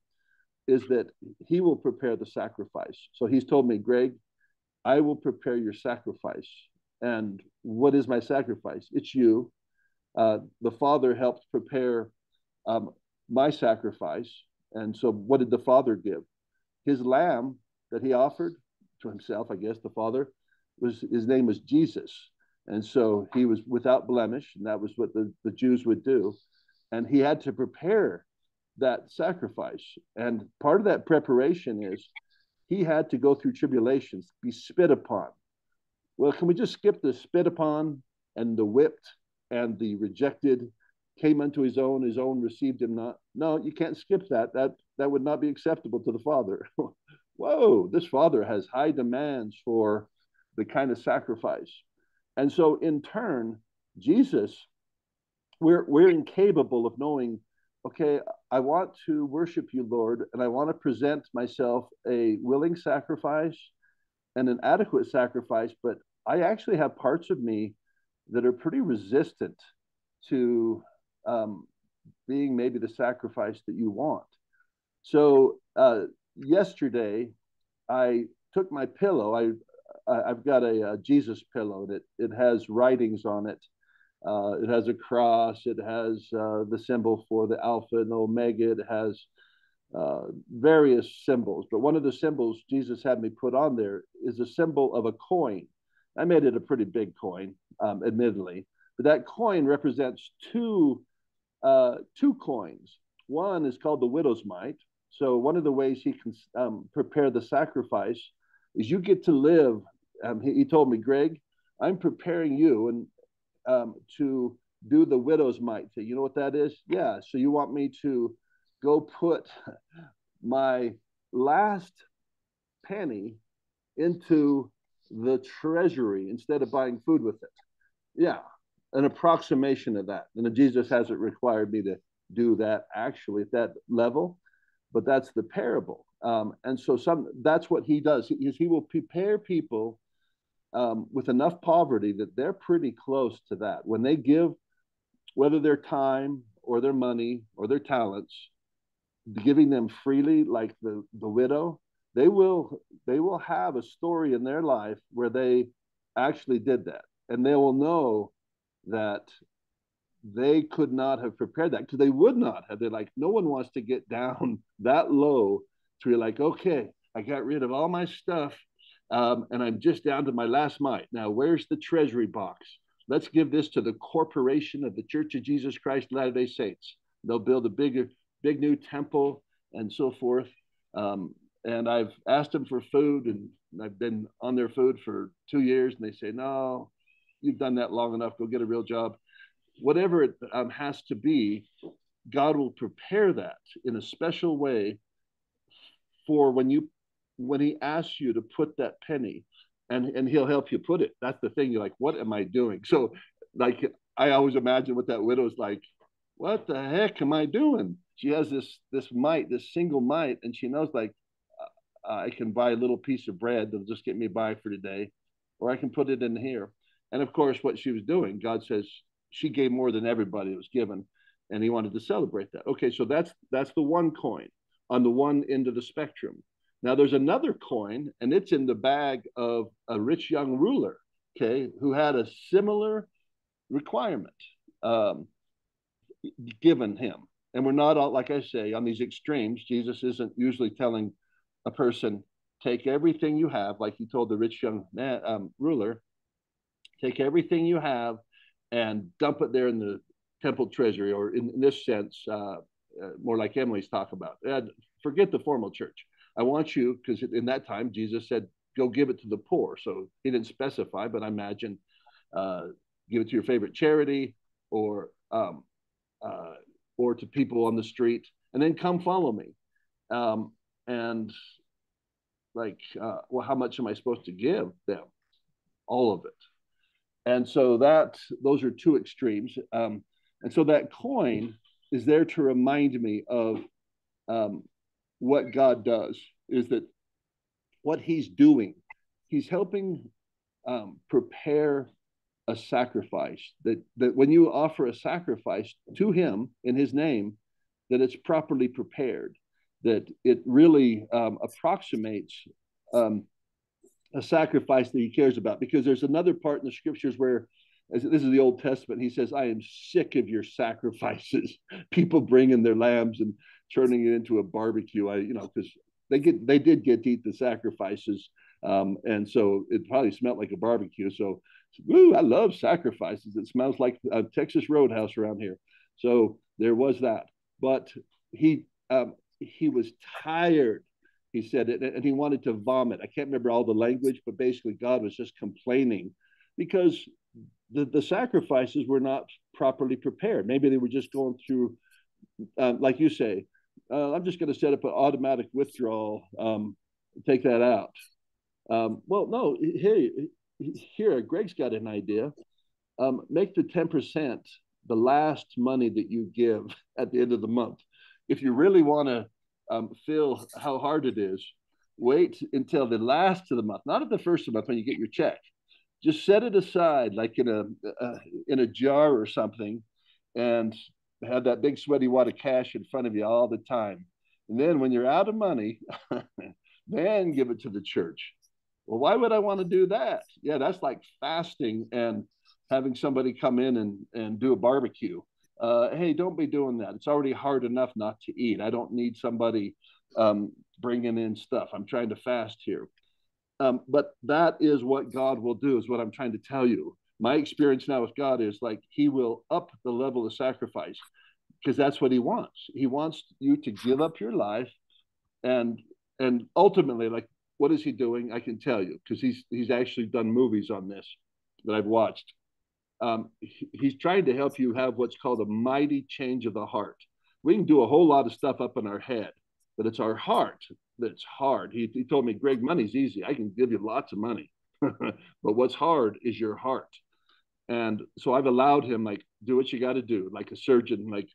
is that he will prepare the sacrifice. So he's told me greg I will prepare your sacrifice. And what is my sacrifice? It's you. Uh, the Father helped prepare um, my sacrifice. And so, what did the Father give? His lamb that he offered to himself, I guess, the Father, was his name was Jesus. And so he was without blemish, and that was what the, the Jews would do. And he had to prepare that sacrifice. And part of that preparation is he had to go through tribulations, be spit upon. Well, can we just skip the spit upon and the whipped and the rejected came unto his own, his own received him not? No, you can't skip that. That that would not be acceptable to the Father. Whoa, this Father has high demands for the kind of sacrifice. And so in turn, Jesus, we're we're incapable of knowing okay, I want to worship you, Lord, and I want to present myself a willing sacrifice and an adequate sacrifice, but I actually have parts of me that are pretty resistant to um, being maybe the sacrifice that you want. So uh, yesterday, I took my pillow. I I've got a, a Jesus pillow that it has writings on it uh, it has a cross. It has uh, the symbol for the Alpha and Omega. It has uh, various symbols. But one of the symbols Jesus had me put on there is a symbol of a coin. I made it a pretty big coin, um, admittedly, but that coin represents two uh, two coins. One is called the widow's mite. So one of the ways he can um, prepare the sacrifice is you get to live. Um, he, he told me, Greg, I'm preparing you, and um, to do the widow's mite. You know what that is? Yeah. So you want me to go put my last penny into the treasury instead of buying food with it. Yeah, an approximation of that. And Jesus hasn't required me to do that actually at that level, but that's the parable. Um, and so some that's what he does. He, he will prepare people um, with enough poverty that they're pretty close to that. When they give, whether their time or their money or their talents, giving them freely, like the, the widow, they will they will have a story in their life where they actually did that, and they will know that they could not have prepared that because they would not have. They're like, no one wants to get down that low to be like, okay, I got rid of all my stuff um, and I'm just down to my last mite. Now, where's the treasury box? Let's give this to the corporation of the Church of Jesus Christ Latter day Saints. They'll build a bigger, big new temple and so forth. Um, and I've asked them for food, and I've been on their food for two years, and they say, No, you've done that long enough. Go get a real job. Whatever it um, has to be, God will prepare that in a special way for when you when he asks you to put that penny and and he'll help you put it. That's the thing you're like what am i doing? So like i always imagine what that widow's like what the heck am i doing? She has this this mite this single mite and she knows like uh, i can buy a little piece of bread that'll just get me by for today or i can put it in here. And of course what she was doing god says she gave more than everybody was given and he wanted to celebrate that. Okay so that's that's the one coin on the one end of the spectrum now there's another coin, and it's in the bag of a rich young ruler, okay, who had a similar requirement um, given him. And we're not all, like I say, on these extremes. Jesus isn't usually telling a person, take everything you have, like he told the rich young man, um, ruler, take everything you have and dump it there in the temple treasury, or in, in this sense, uh, uh, more like Emily's talk about. Uh, forget the formal church I want you, because in that time, Jesus said, go give it to the poor. So he didn't specify, but I imagine uh, give it to your favorite charity or um, uh, or to people on the street, and then come follow me. Um, and like, uh, well, how much am I supposed to give them? All of it. And so that those are two extremes. Um, and so that coin is there to remind me of um, what God does is that what he's doing, he's helping um, prepare a sacrifice that, that when you offer a sacrifice to him in his name, that it's properly prepared, that it really um, approximates um, a sacrifice that he cares about. Because there's another part in the scriptures where this is the Old Testament. He says, I am sick of your sacrifices. People bringing their lambs and turning it into a barbecue. I, you know, because they get they did get to eat the sacrifices, um, and so it probably smelled like a barbecue. So, woo, I love sacrifices. It smells like a Texas Roadhouse around here. So there was that, but he um, he was tired. He said and he wanted to vomit. I can't remember all the language, but basically, God was just complaining because the, the sacrifices were not properly prepared. Maybe they were just going through, uh, like you say, uh, I'm just going to set up an automatic withdrawal, um, take that out. Um, well, no, hey, here, Greg's got an idea. Um, make the 10% the last money that you give at the end of the month. If you really want to um, feel how hard it is, wait until the last of the month, not at the first of the month when you get your check. Just set it aside, like in a in a jar or something, and have that big sweaty wad of cash in front of you all the time. And then when you're out of money, then give it to the church. Well, why would I want to do that? Yeah, that's like fasting and having somebody come in and, and do a barbecue. Uh, hey, don't be doing that. It's already hard enough not to eat. I don't need somebody um, bringing in stuff. I'm trying to fast here. Um, but that is what God will do, is what I'm trying to tell you my experience now with God is like he will up the level of sacrifice because that's what he wants. He wants you to give up your life and and ultimately like what is he doing? I can tell you because he's he's actually done movies on this that I've watched. Um, he, he's trying to help you have what's called a mighty change of the heart. We can do a whole lot of stuff up in our head, but it's our heart that's hard. He, he told me, Greg, money's easy. I can give you lots of money. but what's hard is your heart. And so I've allowed him like do what you got to do, like a surgeon, like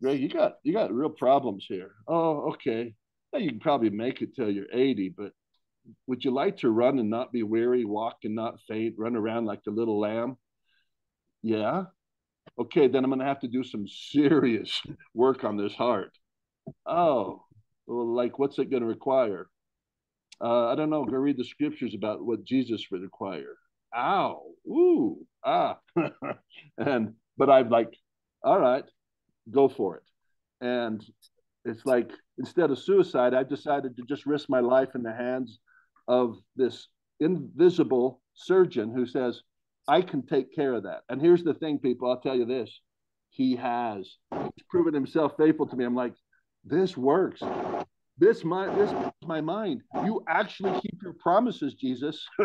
Greg, you got you got real problems here. Oh, okay. Well, you can probably make it till you're 80, but would you like to run and not be weary, walk and not faint, run around like a little lamb? Yeah. Okay, then I'm to have to do some serious work on this heart. Oh, like what's it going to require? Uh, I don't know. Go read the scriptures about what Jesus would require ow, ooh, ah. and but I'm like, all right, go for it. And it's like instead of suicide, I've decided to just risk my life in the hands of this invisible surgeon who says, I can take care of that. And here's the thing, people, I'll tell you this. He has. He's proven himself faithful to me. I'm like, this works this my this my mind you actually keep your promises jesus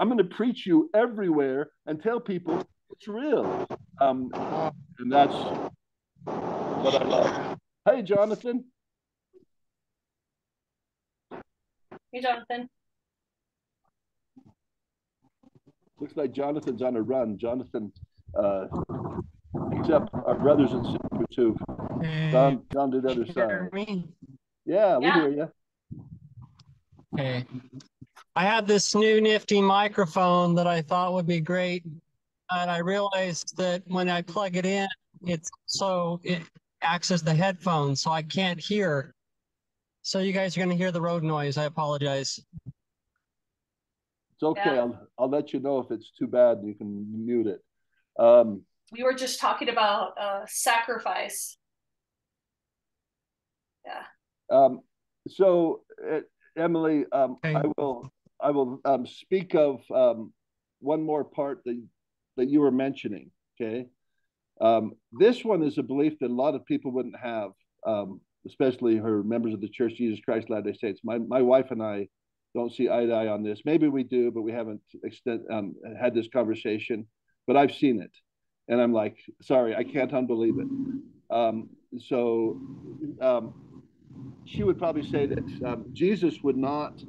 i'm going to preach you everywhere and tell people it's real um, and that's what I love. Hey, Jonathan. Hey, Jonathan. Looks like Jonathan's on a run. Jonathan uh, picks up our brothers and sisters who've gone, gone to the other side. Me? Yeah, we Yeah. hear you. Okay. I have this new nifty microphone that I thought would be great. And I realized that when I plug it in, it's so it acts as the headphones, so I can't hear. So you guys are gonna hear the road noise. I apologize. It's okay. Yeah. I'll, I'll let you know if it's too bad. You can mute it. Um, We were just talking about uh, sacrifice. Um, so, uh, Emily, um, Okay. I will I will um, speak of um, one more part that that you were mentioning. Okay, um, this one is a belief that a lot of people wouldn't have, um, especially her members of the Church Jesus Christ of Latter-day Saints. My my wife and I don't see eye to eye on this. Maybe we do, but we haven't extend, um, had this conversation. But I've seen it, and I'm like, sorry, I can't unbelieve it. Um, so. She would probably say that um, Jesus would not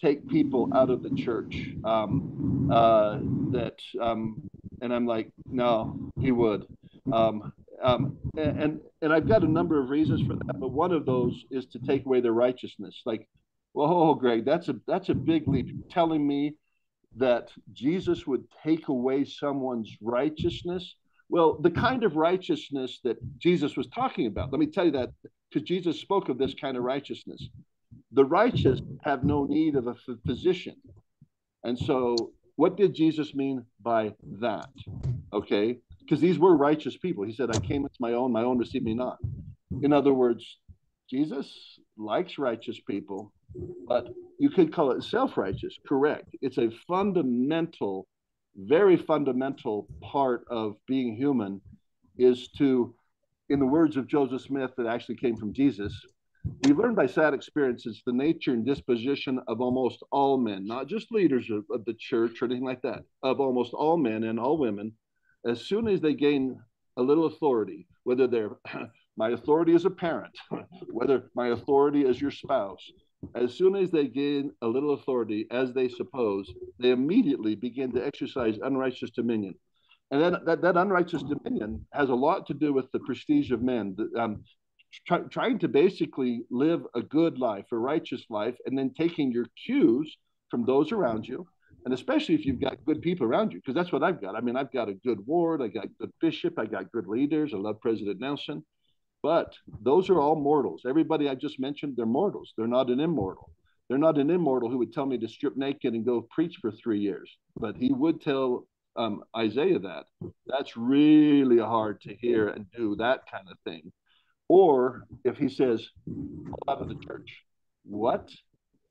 take people out of the church. Um, uh, that, um, and I'm like, no, he would. Um, um, and and I've got a number of reasons for that, but one of those is to take away their righteousness. Like, whoa, Greg, that's a that's a big leap. Telling me that Jesus would take away someone's righteousness. Well, the kind of righteousness that Jesus was talking about. Let me tell you that because Jesus spoke of this kind of righteousness. The righteous have no need of a physician. And so, what did Jesus mean by that? Okay, because these were righteous people. He said, I came into my own, my own received me not. In other words, Jesus likes righteous people, but you could call it self righteous, correct. It's a fundamental, very fundamental part of being human is to in the words of Joseph Smith that actually came from Jesus, we learn by sad experiences the nature and disposition of almost all men, not just leaders of, of the church or anything like that, of almost all men and all women, as soon as they gain a little authority, whether they're my authority as a parent, whether my authority as your spouse, as soon as they gain a little authority, as they suppose, they immediately begin to exercise unrighteous dominion. And then that, that unrighteous dominion has a lot to do with the prestige of men um, try, trying to basically live a good life a righteous life and then taking your cues from those around you and especially if you've got good people around you because that's what i've got. I mean i've got a good ward i got good bishop i got good leaders i love president nelson but those are all mortals everybody i just mentioned they're mortals they're not an immortal they're not an immortal who would tell me to strip naked and go preach for three years but he would tell um, Isaiah that. That's really hard to hear and do that kind of thing. Or if he says, out of the church, what?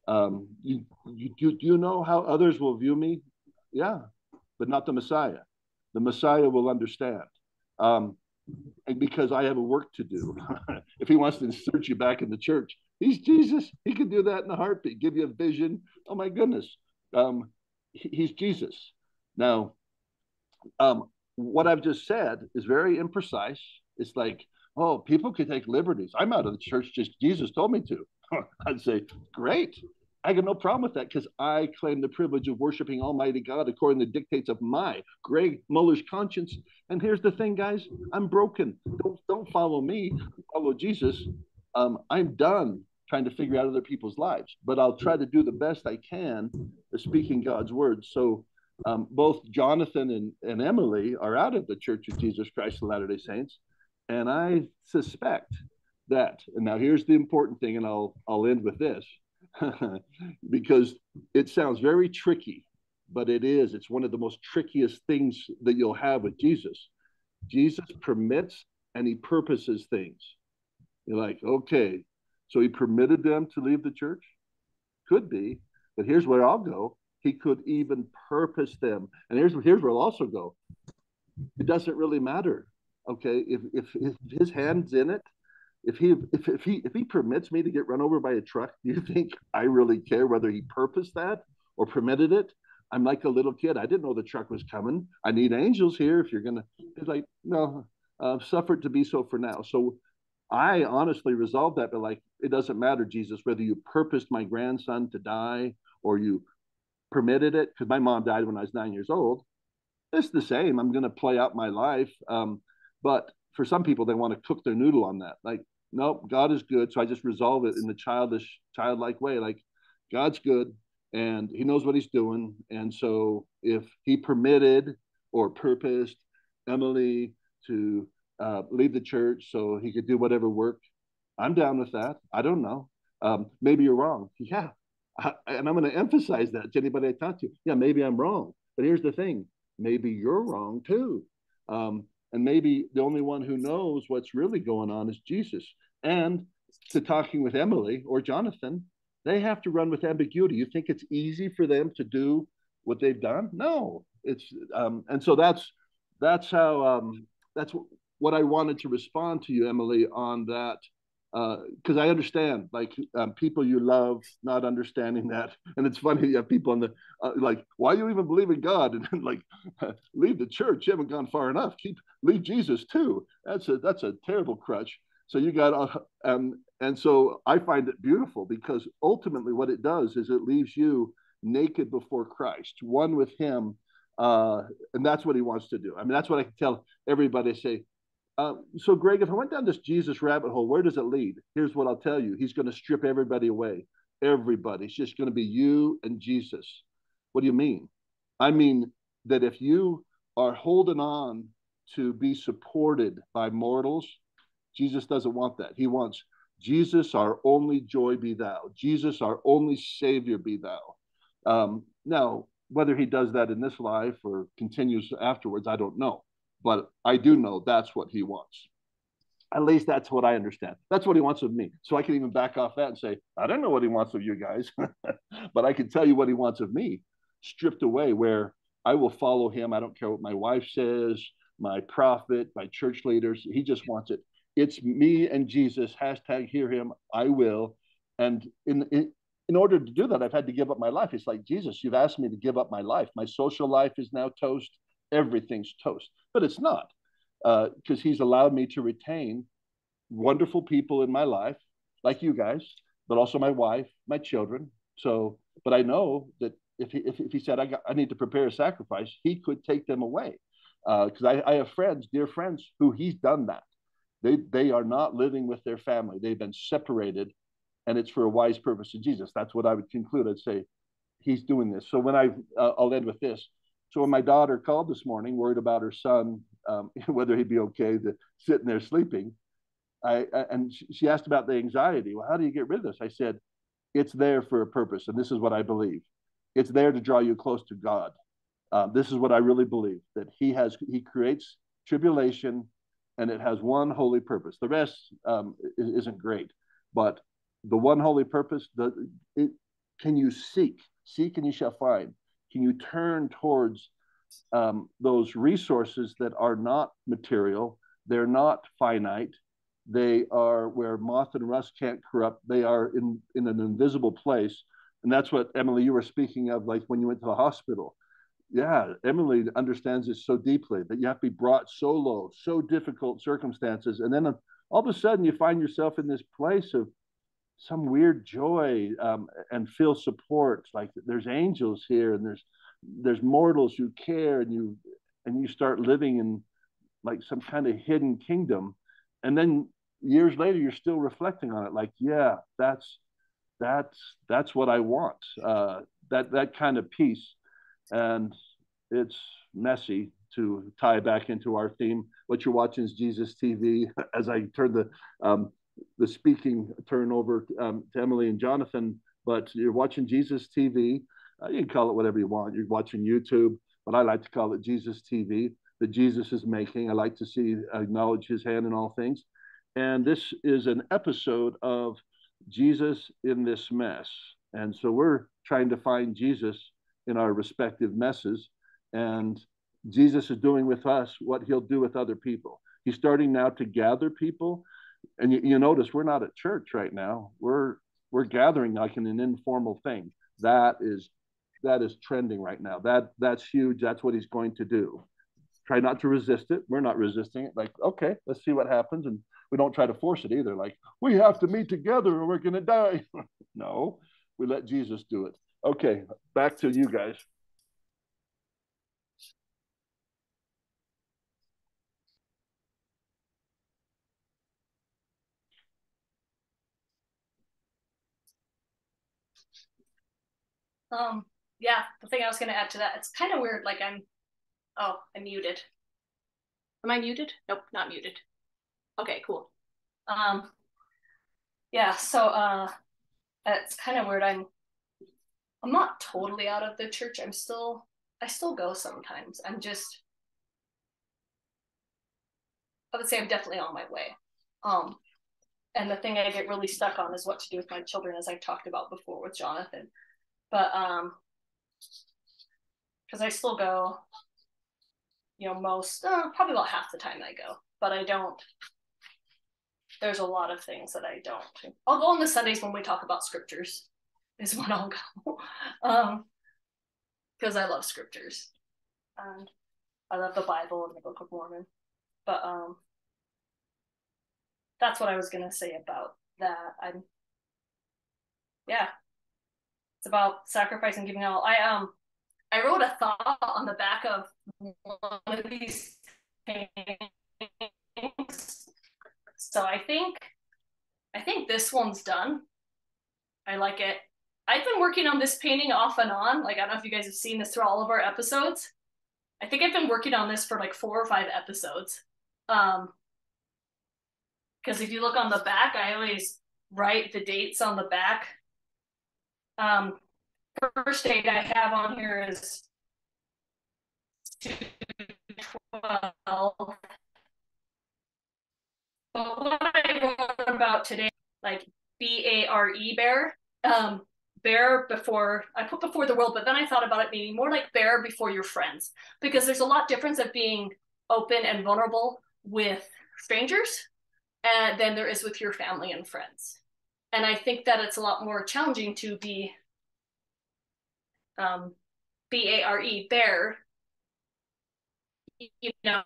Um, you, you, do, you know how others will view me? Yeah, but not the Messiah. The Messiah will understand. Um, and because I have a work to do. if he wants to insert you back in the church, he's Jesus. He can do that in a heartbeat, give you a vision. Oh my goodness. Um, he's Jesus. Now, um, what I've just said is very imprecise. It's like, oh, people could take liberties. I'm out of the church, just Jesus told me to. I'd say, great. I got no problem with that because I claim the privilege of worshiping Almighty God according to the dictates of my Greg Muller's conscience. And here's the thing, guys I'm broken. Don't, don't follow me, follow Jesus. Um, I'm done trying to figure out other people's lives, but I'll try to do the best I can speaking God's word. So, um, both Jonathan and, and Emily are out of the Church of Jesus Christ of Latter day Saints. And I suspect that, and now here's the important thing, and I'll, I'll end with this because it sounds very tricky, but it is. It's one of the most trickiest things that you'll have with Jesus. Jesus permits and he purposes things. You're like, okay, so he permitted them to leave the church? Could be, but here's where I'll go he could even purpose them. And here's here's where I'll also go. It doesn't really matter. Okay, if if, if his hand's in it, if he if, if he if he permits me to get run over by a truck, do you think I really care whether he purposed that or permitted it? I'm like a little kid. I didn't know the truck was coming. I need angels here if you're gonna. It's like no, uh, suffer it to be so for now. So I honestly resolved that, but like, it doesn't matter, Jesus, whether you purposed my grandson to die or you permitted it, because my mom died when I was nine years old. It's the same. I'm to play out my life. Um, but for some people, they want to cook their noodle on that. Like, nope, God is good. So I just resolve it in the childish, childlike way. Like, God's good and he knows what he's doing. And so if he permitted or purposed Emily to uh, leave the church so he could do whatever work, I'm down with that. I don't know. Um, maybe you're wrong. Yeah. I, and I'm going to emphasize that to anybody I talk to. Yeah, maybe I'm wrong. But here's the thing maybe you're wrong too. Um, and maybe the only one who knows what's really going on is Jesus. And to talking with Emily or Jonathan, they have to run with ambiguity. You think it's easy for them to do what they've done? No, it's um, and so that's that's how um, that's what I wanted to respond to you, Emily, on that because uh, I understand like um, people you love not understanding that, and it's funny you have people on the uh, like, why you even believe in God and like leave the church? You haven't gone far enough. Keep leave Jesus too. That's a that's a terrible crutch. So you got uh, um, and so I find it beautiful because ultimately what it does is it leaves you naked before Christ, one with Him, uh, and that's what He wants to do. I mean, that's what I can tell everybody. Say, uh, so Greg, if I went down this Jesus rabbit hole, where does it lead? Here's what I'll tell you: He's going to strip everybody away. Everybody. It's just going to be you and Jesus. What do you mean? I mean that if you are holding on to be supported by mortals Jesus doesn't want that. He wants Jesus, our only joy be thou. Jesus, our only Savior be thou. Um, now, whether he does that in this life or continues afterwards, I don't know. But I do know that's what he wants. At least that's what I understand. That's what he wants of me. So I can even back off that and say, I don't know what he wants of you guys, but I can tell you what he wants of me, stripped away, where I will follow him. I don't care what my wife says, my prophet, my church leaders. He just wants it it's me and Jesus. Hashtag hear him. I will. And in, in in order to do that, I've had to give up my life. It's like Jesus, you've asked me to give up my life. My social life is now toast. Everything's toast, but it's not because uh, He's allowed me to retain wonderful people in my life, like you guys, but also my wife, my children. So, but I know that if he if, if he said I got, I need to prepare a sacrifice, He could take them away because uh, I, I have friends, dear friends, who He's done that they, they are not living with their family. They've been separated, and it's for a wise purpose in Jesus. That's what I would conclude. I'd say he's doing this. So when I, uh, I'll end with this. So when my daughter called this morning, worried about her son, um, whether he'd be okay to sitting there sleeping, I, I, and she asked about the anxiety. Well, how do you get rid of this? I said, it's there for a purpose, and this is what I believe. It's there to draw you close to God. Uh, this is what I really believe that He has. He creates tribulation and it has one holy purpose. The rest um, isn't great, but the one holy purpose, the, it, can you seek? Seek and you shall find. Can you turn towards um, those resources that are not material? They're not finite. They are where moth and rust can't corrupt. They are in, in an invisible place. And that's what, Emily, you were speaking of, like when you went to the hospital yeah, Emily understands this so deeply that you have to be brought so low, so difficult circumstances, and then uh, all of a sudden you find yourself in this place of some weird joy um, and feel support. Like there's angels here, and there's there's mortals who care, and you and you start living in like some kind of hidden kingdom, and then years later you're still reflecting on it. Like, yeah, that's that's that's what I want. Uh, that that kind of peace and it's messy to tie back into our theme. What you're watching is Jesus TV. As I turn the um, the speaking turn over um, to Emily and Jonathan, but you're watching Jesus TV. Uh, you can call it whatever you want. You're watching YouTube, but I like to call it Jesus TV. That Jesus is making. I like to see acknowledge His hand in all things. And this is an episode of Jesus in this mess. And so we're trying to find Jesus in our respective messes. And Jesus is doing with us what he'll do with other people. He's starting now to gather people. And you, you notice we're not at church right now. We're we're gathering like in an informal thing. That is that is trending right now. That that's huge. That's what he's going to do. try not to resist it. We're not resisting it. Like, okay, let's see what happens. And we don't try to force it either. Like, we have to meet together or we're to die. no, we let Jesus do it. Okay, back to you guys. Um, yeah, the thing I was going to add to that, it's kind of weird. Like I'm, oh, I'm muted. Am I muted? Nope, not muted. Okay, cool. Um, yeah, so uh, it's kind of weird. I'm, I'm not totally out of the church. I'm still, I still go sometimes. I'm just, I would say I'm definitely on my way. Um, and the thing I get really stuck on is what to do with my children, as I talked about before with Jonathan. But um, because I still go, you know, most uh, probably about half the time I go, but I don't. There's a lot of things that I don't. I'll go on the Sundays when we talk about scriptures, is when I'll go, um, because I love scriptures, and I love the Bible and the Book of Mormon. But um, that's what I was gonna say about that. I'm, yeah, it's about sacrifice and giving all. I um I wrote a thought on the back of one of these paintings. So I think I think this one's done. I like it. I've been working on this painting off and on. Like I don't know if you guys have seen this through all of our episodes. I think I've been working on this for like four or five episodes. Um because if you look on the back, I always write the dates on the back um, first date I have on here is 212. But what I wrote about today, like B A R E bear, um, bear before I put before the world, but then I thought about it meaning more like bear before your friends, because there's a lot difference of being open and vulnerable with strangers than there is with your family and friends and I think that it's a lot more challenging to be um, B A R E bear, you know.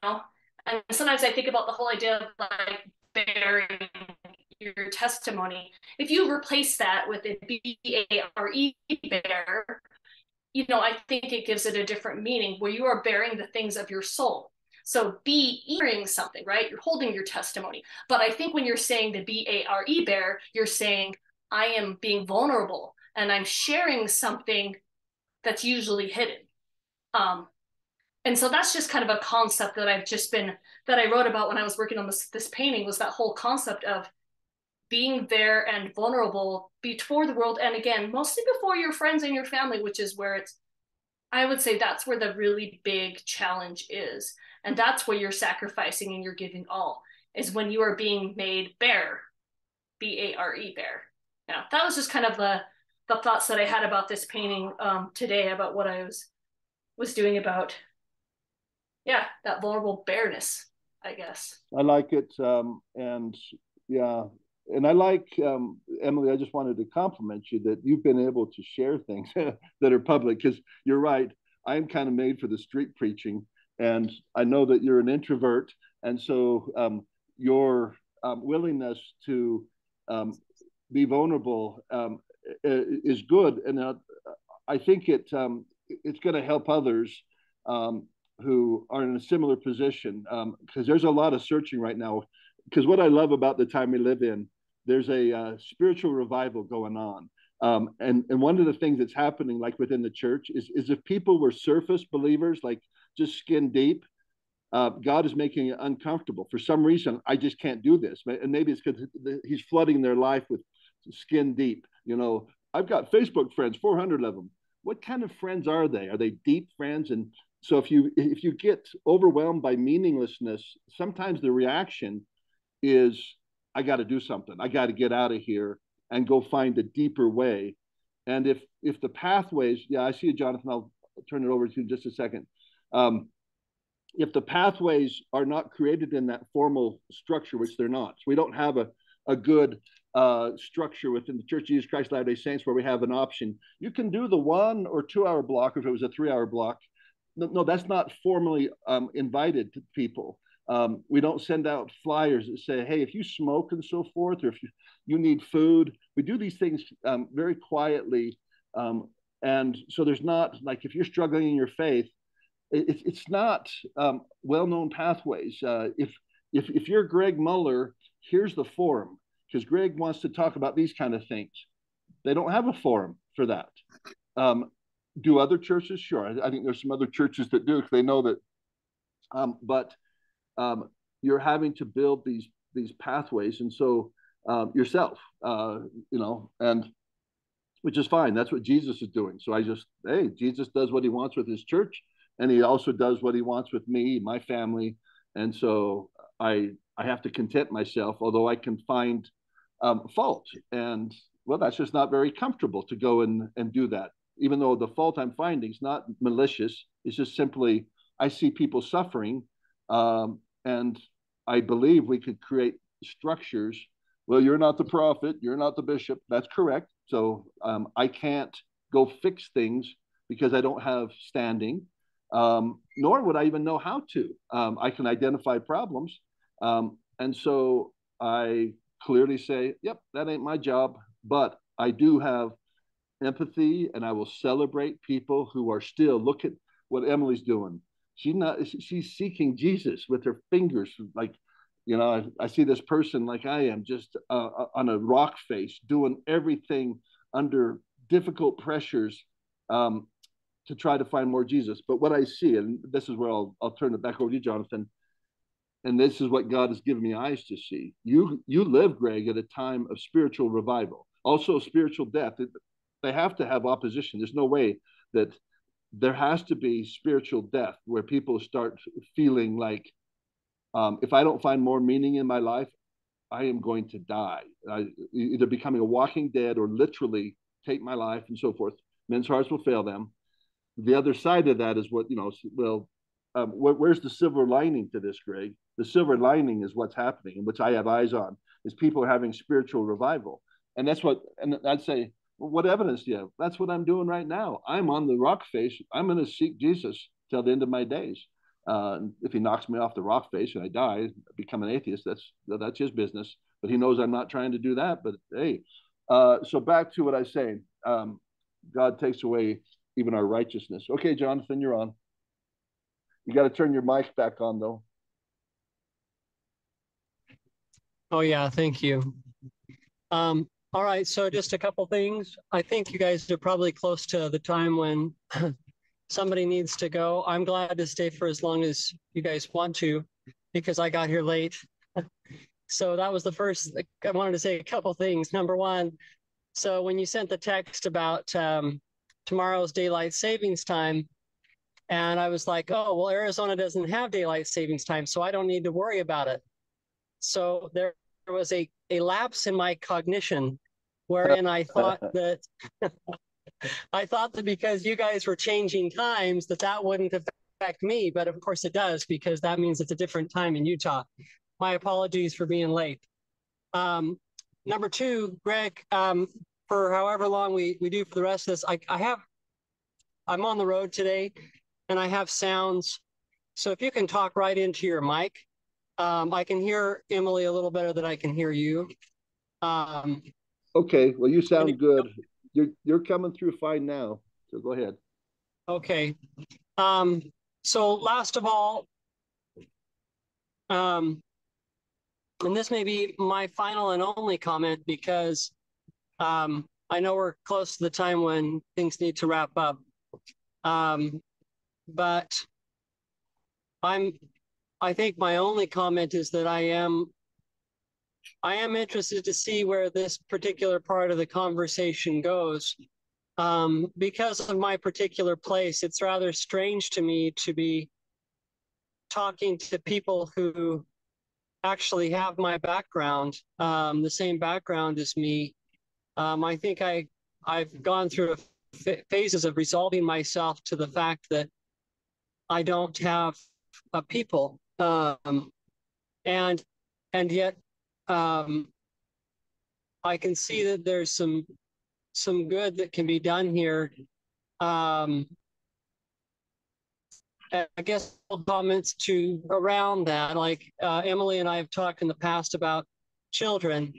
And sometimes I think about the whole idea of like bearing your testimony. If you replace that with a B A R E bear, you know, I think it gives it a different meaning where you are bearing the things of your soul. So be hearing something, right? You're holding your testimony. But I think when you're saying the B A R E bear, you're saying, I am being vulnerable and I'm sharing something that's usually hidden. Um, and so that's just kind of a concept that I've just been that I wrote about when I was working on this this painting was that whole concept of being there and vulnerable before the world and again mostly before your friends and your family which is where it's I would say that's where the really big challenge is and that's where you're sacrificing and you're giving all is when you are being made bare, B A R E bare. Yeah, that was just kind of the the thoughts that I had about this painting um, today about what I was was doing about yeah that vulnerable bareness I guess. I like it, um, and yeah, and I like um, Emily. I just wanted to compliment you that you've been able to share things that are public because you're right. I'm kind of made for the street preaching, and I know that you're an introvert, and so um, your um, willingness to um, be vulnerable um, is good, and uh, I think it um, it's going to help others who are in a similar position because there's a lot of searching right now. Because what I love about the time we live in, there's a uh, spiritual revival going on. Um, and and one of the things that's happening like within the church is is if people were surface believers like just skin deep, uh, God is making it uncomfortable. For some reason, I just can't do this. And maybe it's because He's flooding their life with skin deep. You know, I've got Facebook friends, 400 of them. What kind of friends are they? Are they deep friends? And so if you if you get overwhelmed by meaninglessness, sometimes the reaction is, I got to do something. I got to get out of here and go find a deeper way. And if if the pathways, yeah, I see you, Jonathan. I'll turn it over to you in just a second. Um, if the pathways are not created in that formal structure, which they're not, so we don't have a, a good uh, structure within the Church of Jesus Christ Latter day Saints where we have an option. You can do the one or two hour block if it was a three hour block no, no, that's not formally um, invited to people. Um, we don't send out flyers that say, hey, if you smoke and so forth, or if you, you need food, we do these things um, very quietly. Um, and so there's not like if you're struggling in your faith, it, it's not um, well-known pathways. Uh, if, if, if you're Greg Muller, here's the forum because Greg wants to talk about these kind of things. They don't have a forum for that. Um, do other churches? Sure. I, I, think there's some other churches that do because they know that. Um, but um, you're having to build these these pathways, and so um, yourself, uh, you know, and which is fine. That's what Jesus is doing. So I just, hey, Jesus does what he wants with his church, and he also does what he wants with me, my family, and so I I have to content myself, although I can find um, fault, and well, that's just not very comfortable to go and and do that. Even though the fault I'm finding is not malicious, it's just simply I see people suffering um, and I believe we could create structures. Well, you're not the prophet, you're not the bishop. That's correct. So um, I can't go fix things because I don't have standing, um, nor would I even know how to. Um, I can identify problems. Um, and so I clearly say, yep, that ain't my job. But I do have empathy and I will celebrate people who are still, look at what Emily's doing. She's not. She's seeking Jesus with her fingers, like you know. I, I see this person like I am, just uh, uh, on a rock face, doing everything under difficult pressures um, to try to find more Jesus. But what I see, and this is where I'll I'll turn it back over to you, Jonathan. And this is what God has given me eyes to see. You you live, Greg, at a time of spiritual revival, also spiritual death. They have to have opposition. There's no way that there has to be spiritual death where people start feeling like um, if I don't find more meaning in my life, I am going to die. I, either becoming a walking dead or literally take my life and so forth. Men's hearts will fail them. The other side of that is what, you know, well, um, wh- where's the silver lining to this, Greg? The silver lining is what's happening, and which I have eyes on, is people having spiritual revival. And that's what, and I'd say, what evidence do you have? That's what I'm doing right now. I'm on the rock face. I'm going to seek Jesus till the end of my days. Uh, if he knocks me off the rock face and I die, become an atheist, that's that's his business. But he knows I'm not trying to do that. But hey, uh, so back to what I saying. Um, God takes away even our righteousness. Okay, Jonathan, you're on. You got to turn your mic back on though. Oh yeah, thank you. Um, all right, so just a couple things. I think you guys are probably close to the time when somebody needs to go. I'm glad to stay for as long as you guys want to because I got here late. so that was the first, I wanted to say a couple things. Number one, so when you sent the text about um, tomorrow's daylight savings time, and I was like, oh, well, Arizona doesn't have daylight savings time, so I don't need to worry about it. So there was a, a lapse in my cognition wherein I thought that I thought that because you guys were changing times that that wouldn't affect me, but of course it does because that means it's a different time in Utah. My apologies for being late. Um, number two, Greg, um, for however long we, we do for the rest of this, I, I have, I'm on the road today and I have sounds. So if you can talk right into your mic, um, I can hear Emily a little better than I can hear you. Um, Okay, well, you sound good. You're you're coming through fine now. So go ahead. Okay. Um, so last of all, um, and this may be my final and only comment because um, I know we're close to the time when things need to wrap up. Um, but I'm, I think my only comment is that I am I am interested to see where this particular part of the conversation goes. Um, because of my particular place, it's rather strange to me to be talking to people who actually have my background, um, the same background as me. Um, I think I I've gone through phases of resolving myself to the fact that I don't have a people, um, and and yet um, I can see that there's some some good that can be done here. Um, I guess comments to around that, like uh, Emily and I have talked in the past about children.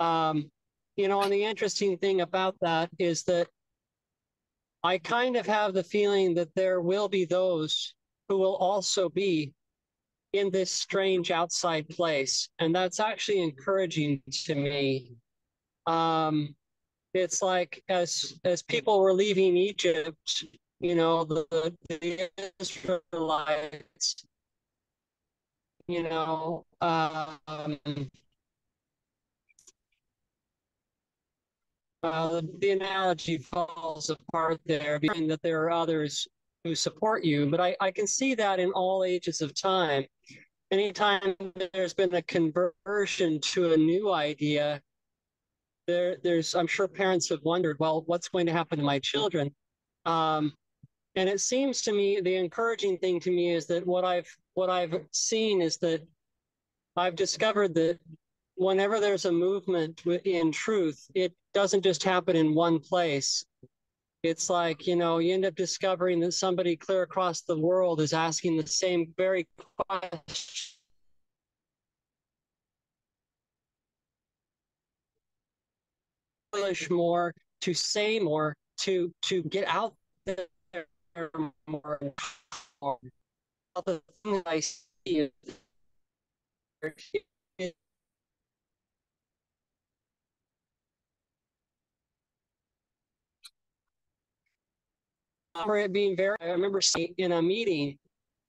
Um, you know, and the interesting thing about that is that I kind of have the feeling that there will be those who will also be in this strange outside place. And that's actually encouraging to me. Um, it's like as as people were leaving Egypt, you know, the, the Israelites, you know, um, uh, the, the analogy falls apart there, being that there are others who support you. But I, I can see that in all ages of time. Anytime there's been a conversion to a new idea, there, there's I'm sure parents have wondered, well, what's going to happen to my children? Um, and it seems to me the encouraging thing to me is that what I've what I've seen is that I've discovered that whenever there's a movement in truth, it doesn't just happen in one place. It's like, you know, you end up discovering that somebody clear across the world is asking the same very question. more, to say more, to to get out there more. more. The thing I see remember it being very, I remember seeing in a meeting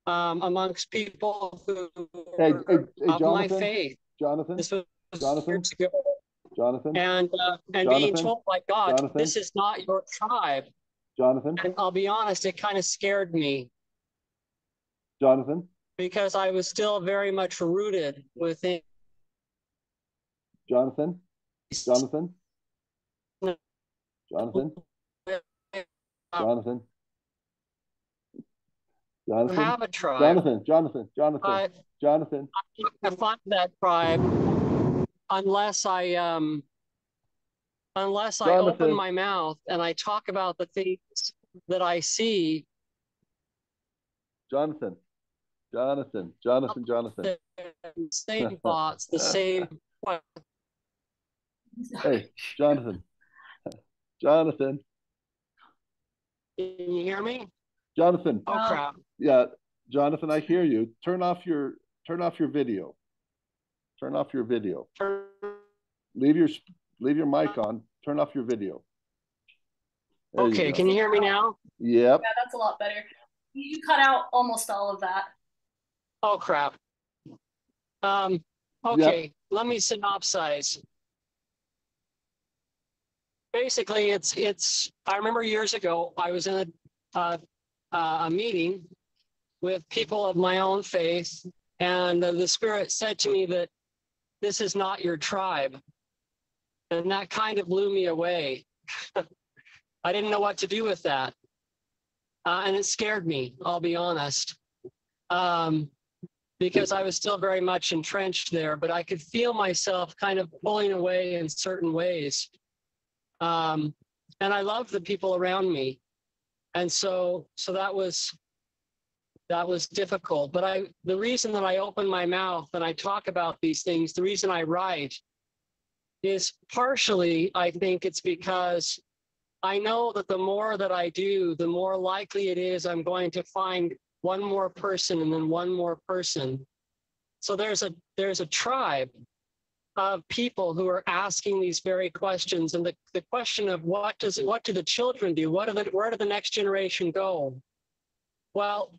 um, amongst people who Hey, hey, hey, of my faith. Jonathan, This was Jonathan? years ago. Jonathan, And, uh, and being told by God, Jonathan? this is not your tribe. Jonathan, And I'll be honest, it kind of scared me Jonathan, because I was still very much rooted within. Jonathan, Jonathan. Jonathan, Jonathan. Jonathan, have a tribe. Jonathan, Jonathan, Jonathan, But Jonathan, I find that tribe unless I um unless I open my mouth and I talk about the things that I see, Jonathan, Jonathan, Jonathan, Jonathan. the same thoughts, the same Hey, Jonathan, Jonathan, Can you hear me? Jonathan. Oh crap. Yeah, Jonathan, I hear you. Turn off your turn off your video. Turn off your video. Leave your leave your mic on. Turn off your video. There Okay, go. can you hear me now? Yep. Yeah, that's a lot better. You cut out almost all of that. Oh crap. Um, okay, let me synopsize. Basically, it's it's. I remember years ago I was in a uh, uh, a meeting with people of my own faith, and uh, the Spirit said to me that this is not your tribe, and that kind of blew me away. I didn't know what to do with that, uh, and it scared me. I'll be honest. Um, because I was still very much entrenched there, but I could feel myself kind of pulling away in certain ways. Um, and I loved the people around me. And so, so that was, that was difficult. But I, the reason that I open my mouth and I talk about these things, the reason I write is partially, I think it's because I know that the more that I do, the more likely it is I'm going to find one more person and then one more person. So there's a there's a tribe of people who are asking these very questions. And the, the question of what does what do the children do? What are the where do the next generation go? Well,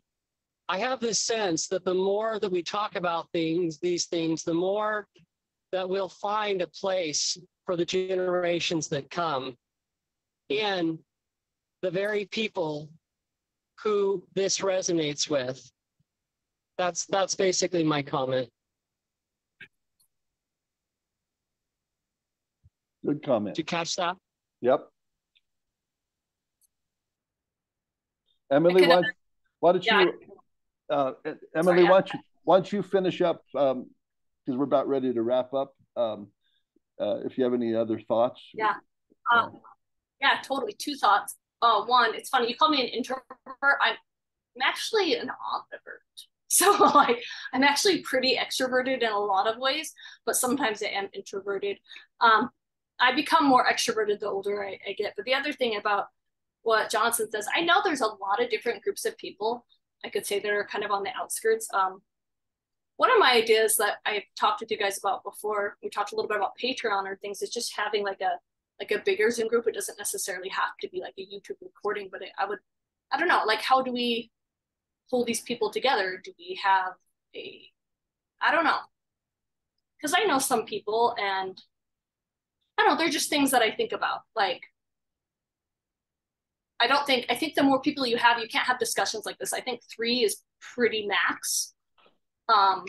I have this sense that the more that we talk about things, these things, the more that we'll find a place for the generations that come in the very people who this resonates with. That's that's basically my comment. Good comment. Did you catch that? Yep. Emily, can why, why don't yeah. you, uh, Emily, Sorry, why don't you, why don't you finish up, um, because we're about ready to wrap up. Um, uh, if you have any other thoughts. Yeah. Um, yeah, totally. Two thoughts. Uh, one, it's funny. You call me an introvert. I'm I'm actually an ambivert. So like I'm actually pretty extroverted in a lot of ways, but sometimes I am introverted. Um, I become more extroverted the older I, I get. But the other thing about what Jonathan says, I know there's a lot of different groups of people I could say that are kind of on the outskirts. Um, one of my ideas that I've talked with you guys about before, we talked a little bit about Patreon or things, is just having like a like a bigger Zoom group. It doesn't necessarily have to be like a YouTube recording, but it, I would, I don't know, like how do we pull these people together? Do we have a, I don't know, because I know some people and I don't know, they're just things that I think about. Like, I don't think, I think the more people you have, you can't have discussions like this. I think three is pretty max. Um,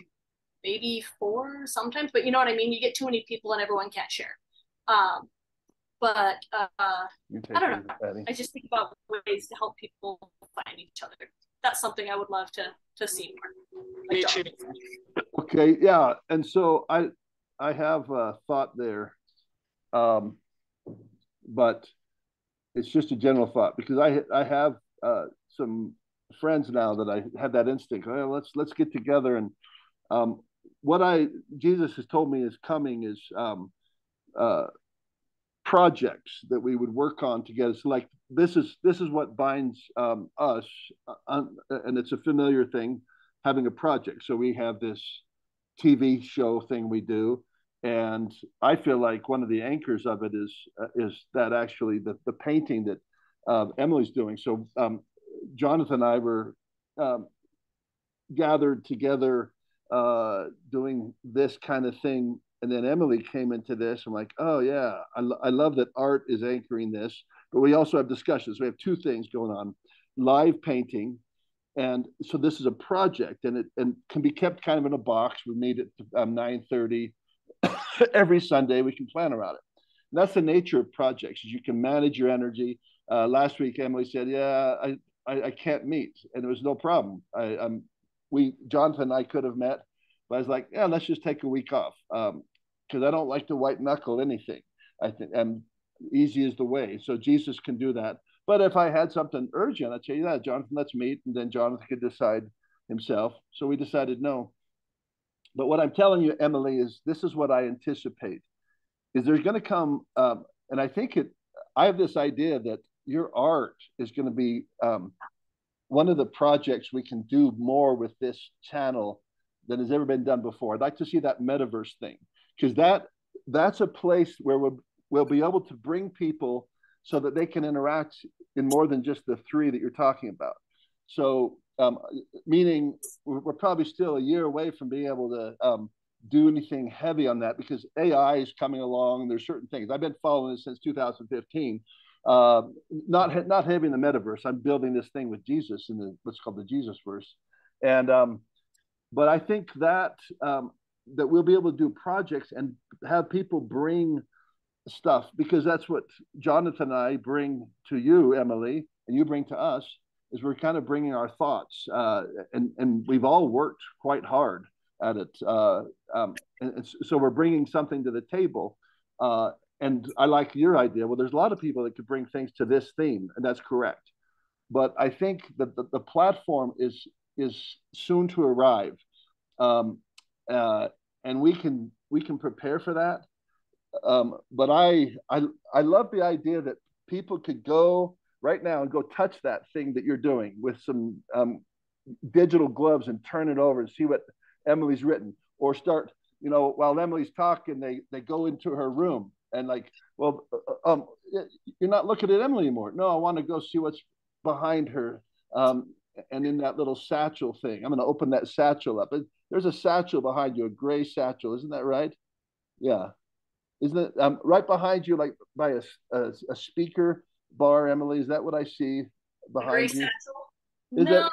maybe four sometimes, but you know what I mean? You get too many people and everyone can't share. Um, but uh, I don't know. I just think about ways to help people find each other. That's something I would love to to see more. Like okay, yeah, and so I I have a thought there, um, but it's just a general thought because I I have uh, some friends now that I have that instinct. Oh, let's let's get together and um, what I Jesus has told me is coming is um, uh, projects that we would work on together. So like this is this is what binds um, us, uh, and it's a familiar thing, having a project. So we have this TV show thing we do, and I feel like one of the anchors of it is uh, is that actually the the painting that uh, Emily's doing. So um, Jonathan and I were um, gathered together uh, doing this kind of thing, and then Emily came into this. I'm like, oh yeah, I, I love that art is anchoring this, but we also have discussions. We have two things going on: live painting and so this is a project and it and can be kept kind of in a box we meet at um, 9 30 every Sunday. We can plan around it. And that's the nature of projects. Is you can manage your energy. Uh, last week, Emily said, "Yeah, I, I, I can't meet," and there was no problem. I, I'm, we, Jonathan and I could have met, but I was like, "Yeah, let's just take a week off," because um, I don't like to white knuckle anything. I think, and easy is the way. So Jesus can do that. But if I had something urgent, I'd say, "Yeah, Jonathan, let's meet," and then Jonathan could decide himself. So we decided no. But what I'm telling you, Emily, is this is what I anticipate. Is there's going to come, um, and I think it. I have this idea that your art is going to be um, one of the projects we can do more with this channel than has ever been done before. I'd like to see that metaverse thing because that that's a place where we'll, we'll be able to bring people so that they can interact in more than just the three that you're talking about. So um, meaning we're probably still a year away from being able to um, do anything heavy on that because AI is coming along. There's certain things I've been following this since 2015. Uh, not not heavy in the metaverse. I'm building this thing with Jesus in the what's called the Jesus verse, and um, but I think that um, that we'll be able to do projects and have people bring stuff because that's what Jonathan and I bring to you, Emily, and you bring to us is we're kind of bringing our thoughts, uh, and and we've all worked quite hard at it. Uh, um, and so we're bringing something to the table. Uh, and I like your idea. Well, there's a lot of people that could bring things to this theme, and that's correct. But I think that the, the platform is is soon to arrive, um, uh, and we can we can prepare for that. Um, but I I I love the idea that people could go right now and go touch that thing that you're doing with some um, digital gloves and turn it over and see what Emily's written, or start, you know, while Emily's talking, they they go into her room and like, well, uh, um, you're not looking at Emily anymore. No, I want to go see what's behind her. Um, and in that little satchel thing, I'm going to open that satchel up. There's a satchel behind you, a gray satchel, isn't that right? Yeah, isn't it um, right behind you, like by a, a, a speaker? Bar, Emily? Is that what I see behind you? Is no, that,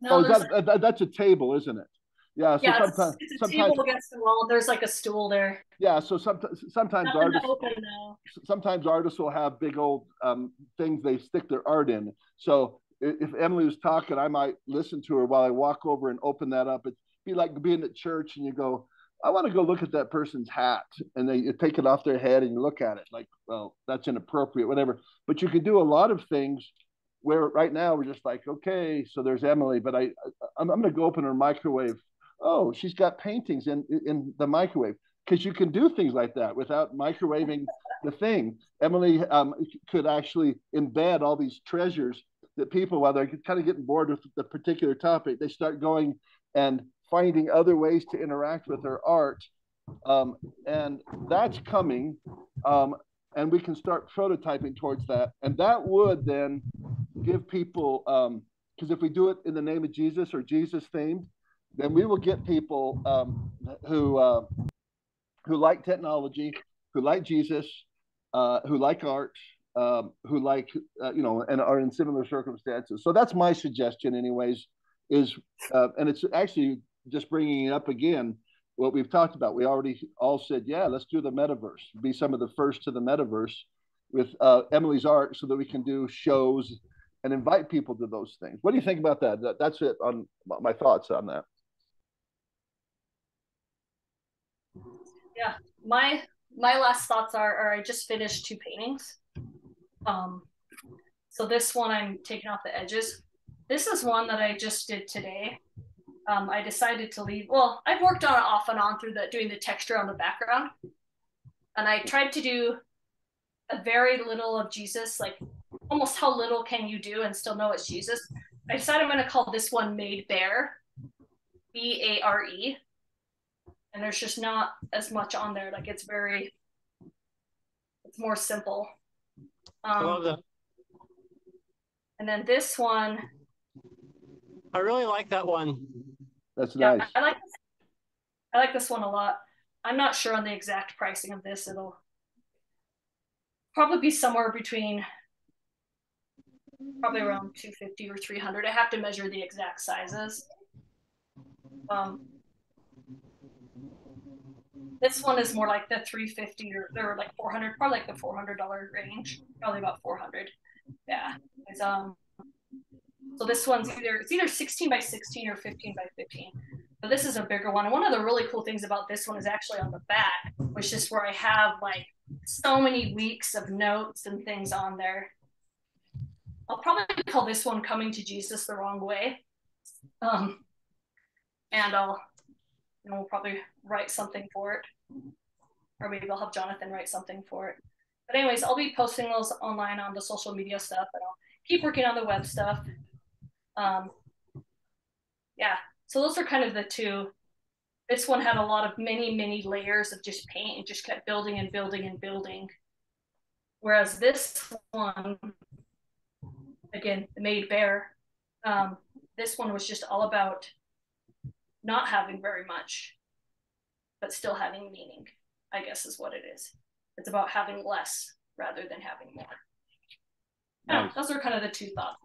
no, oh, that, that, that's a table, isn't it? Yeah. So yeah, sometimes, it's, it's a sometimes, table against the wall. There's like a stool there. Yeah. So sometimes, sometimes artists, sometimes artists will have big old um, things they stick their art in. So if Emily was talking, I might listen to her while I walk over and open that up. It'd be like being at church and you go, I want to go look at that person's hat, and they take it off their head and look at it like, well, that's inappropriate, whatever. But you can do a lot of things where right now we're just like, okay, so there's Emily, but I, I'm, I'm going to go open her microwave. Oh, she's got paintings in in the microwave because you can do things like that without microwaving the thing. Emily um, could actually embed all these treasures that people, while they're kind of getting bored with the particular topic, they start going and finding other ways to interact with their art. Um, and that's coming. Um, and we can start prototyping towards that. And that would then give people, because um, if we do it in the name of Jesus or Jesus themed, then we will get people um, who uh, who like technology, who like Jesus, uh, who like art, um, who like uh, you know, and are in similar circumstances. So that's my suggestion, anyways. Is uh, and it's actually just bringing it up again. What we've talked about. We already all said, yeah, let's do the metaverse. Be some of the first to the metaverse with uh, Emily's art, so that we can do shows and invite people to those things. What do you think about that? that that's it on my thoughts on that. Yeah, my my last thoughts are, are I just finished two paintings. Um, so this one I'm taking off the edges. This is one that I just did today. Um, I decided to leave. Well, I've worked on it off and on through the doing the texture on the background, and I tried to do a very little of Jesus, like almost how little can you do and still know it's Jesus. I decided I'm going to call this one "Made Bare," B A R E, and there's just not as much on there. Like it's very, it's more simple. Um, I love that. And then this one. I really like that one. That's yeah, nice. I like. This, I like this one a lot. I'm not sure on the exact pricing of this. It'll probably be somewhere between probably around 250 or 300. I have to measure the exact sizes. Um, this one is more like the 350 or they're like 400, probably like the 400 dollar range, probably about 400. Yeah. It's, um, so this one's either it's either 16 by 16 or 15 by 15. But this is a bigger one. And one of the really cool things about this one is actually on the back, which is where I have like so many weeks of notes and things on there. I'll probably call this one "Coming to Jesus the Wrong Way," um, and I'll and we'll probably write something for it. Or maybe I'll have Jonathan write something for it. But anyways, I'll be posting those online on the social media stuff and I'll keep working on the web stuff. Um, yeah, so those are kind of the two. This one had a lot of many, many layers of just paint and just kept building and building and building. Whereas this one, again, the made bare, um, this one was just all about not having very much, but still having meaning, I guess is what it is. It's about having less rather than having more. Yeah, nice. those are kind of the two thoughts.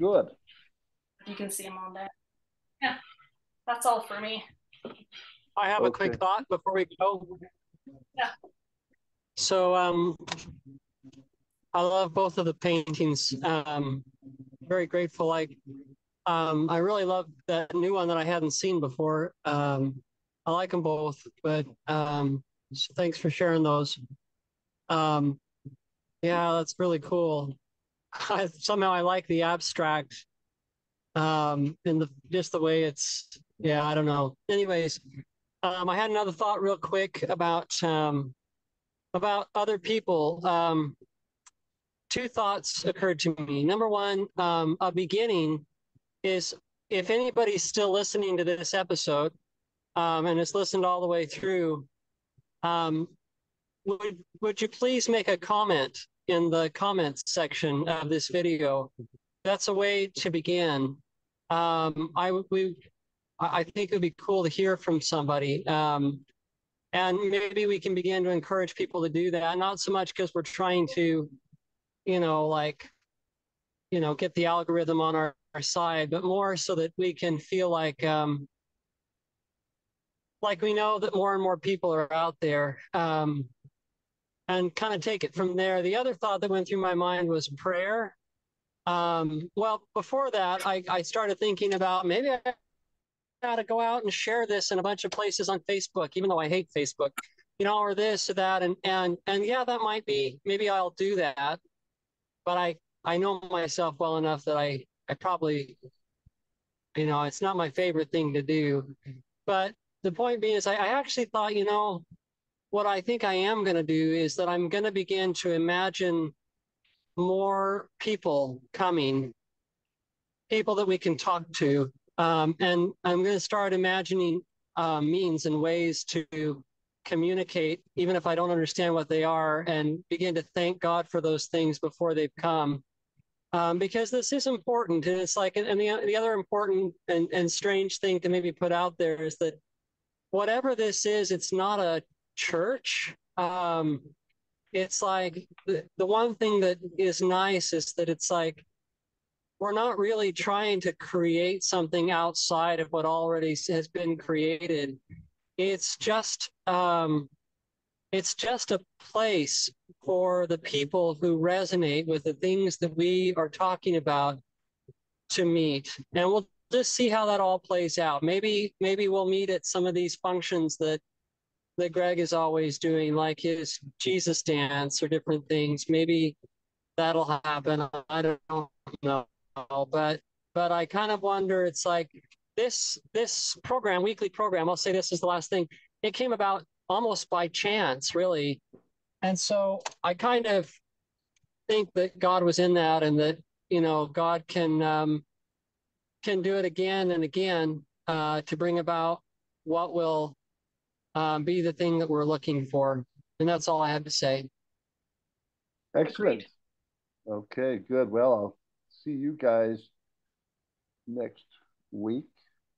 Good. You can see them on there. Yeah, that's all for me. I have okay. a quick thought before we go. Yeah. So um, I love both of the paintings. Um, very grateful. Like um, I really love that new one that I hadn't seen before. Um, I like them both, but um, so thanks for sharing those. Um, yeah, that's really cool. I, somehow I like the abstract um, and the just the way it's. Yeah, I don't know. Anyways, um, I had another thought real quick about um, about other people. Um, two thoughts occurred to me. Number one, um, a beginning is if anybody's still listening to this episode um, and has listened all the way through, um, would would you please make a comment in the comments section of this video? That's a way to begin. Um, I we I think it would be cool to hear from somebody. Um, and maybe we can begin to encourage people to do that. Not so much because we're trying to, you know, like, you know, get the algorithm on our our side, but more so that we can feel like um, like we know that more and more people are out there um, and kind of take it from there. The other thought that went through my mind was prayer. Um, well, before that, I, I started thinking about maybe I got to go out and share this in a bunch of places on Facebook, even though I hate Facebook, you know, or this or that. And, and, and yeah, that might be, maybe I'll do that. But I I know myself well enough that I I probably you know it's not my favorite thing to do, but the point being is I, I actually thought you know what I think I am going to do is that I'm going to begin to imagine more people coming, people that we can talk to, um, and I'm going to start imagining uh, means and ways to communicate, even if I don't understand what they are, and begin to thank God for those things before they've come. Um, because this is important. And it's like, and the, the other important and, and strange thing to maybe put out there is that whatever this is, it's not a church. Um, it's like the, the one thing that is nice is that it's like we're not really trying to create something outside of what already has been created. It's just um, it's just a place for the people who resonate with the things that we are talking about to meet, and we'll just see how that all plays out. Maybe maybe we'll meet at some of these functions that that Greg is always doing, like his Jesus dance or different things. Maybe that'll happen. I don't know, but but I kind of wonder. It's like this this program, weekly program. I'll say this is the last thing. It came about almost by chance, really, and so I kind of think that God was in that, and that you know God can um, can do it again and again uh, to bring about what will um, be the thing that we're looking for. And that's all I have to say. Excellent. Okay, good. Well, I'll see you guys next week.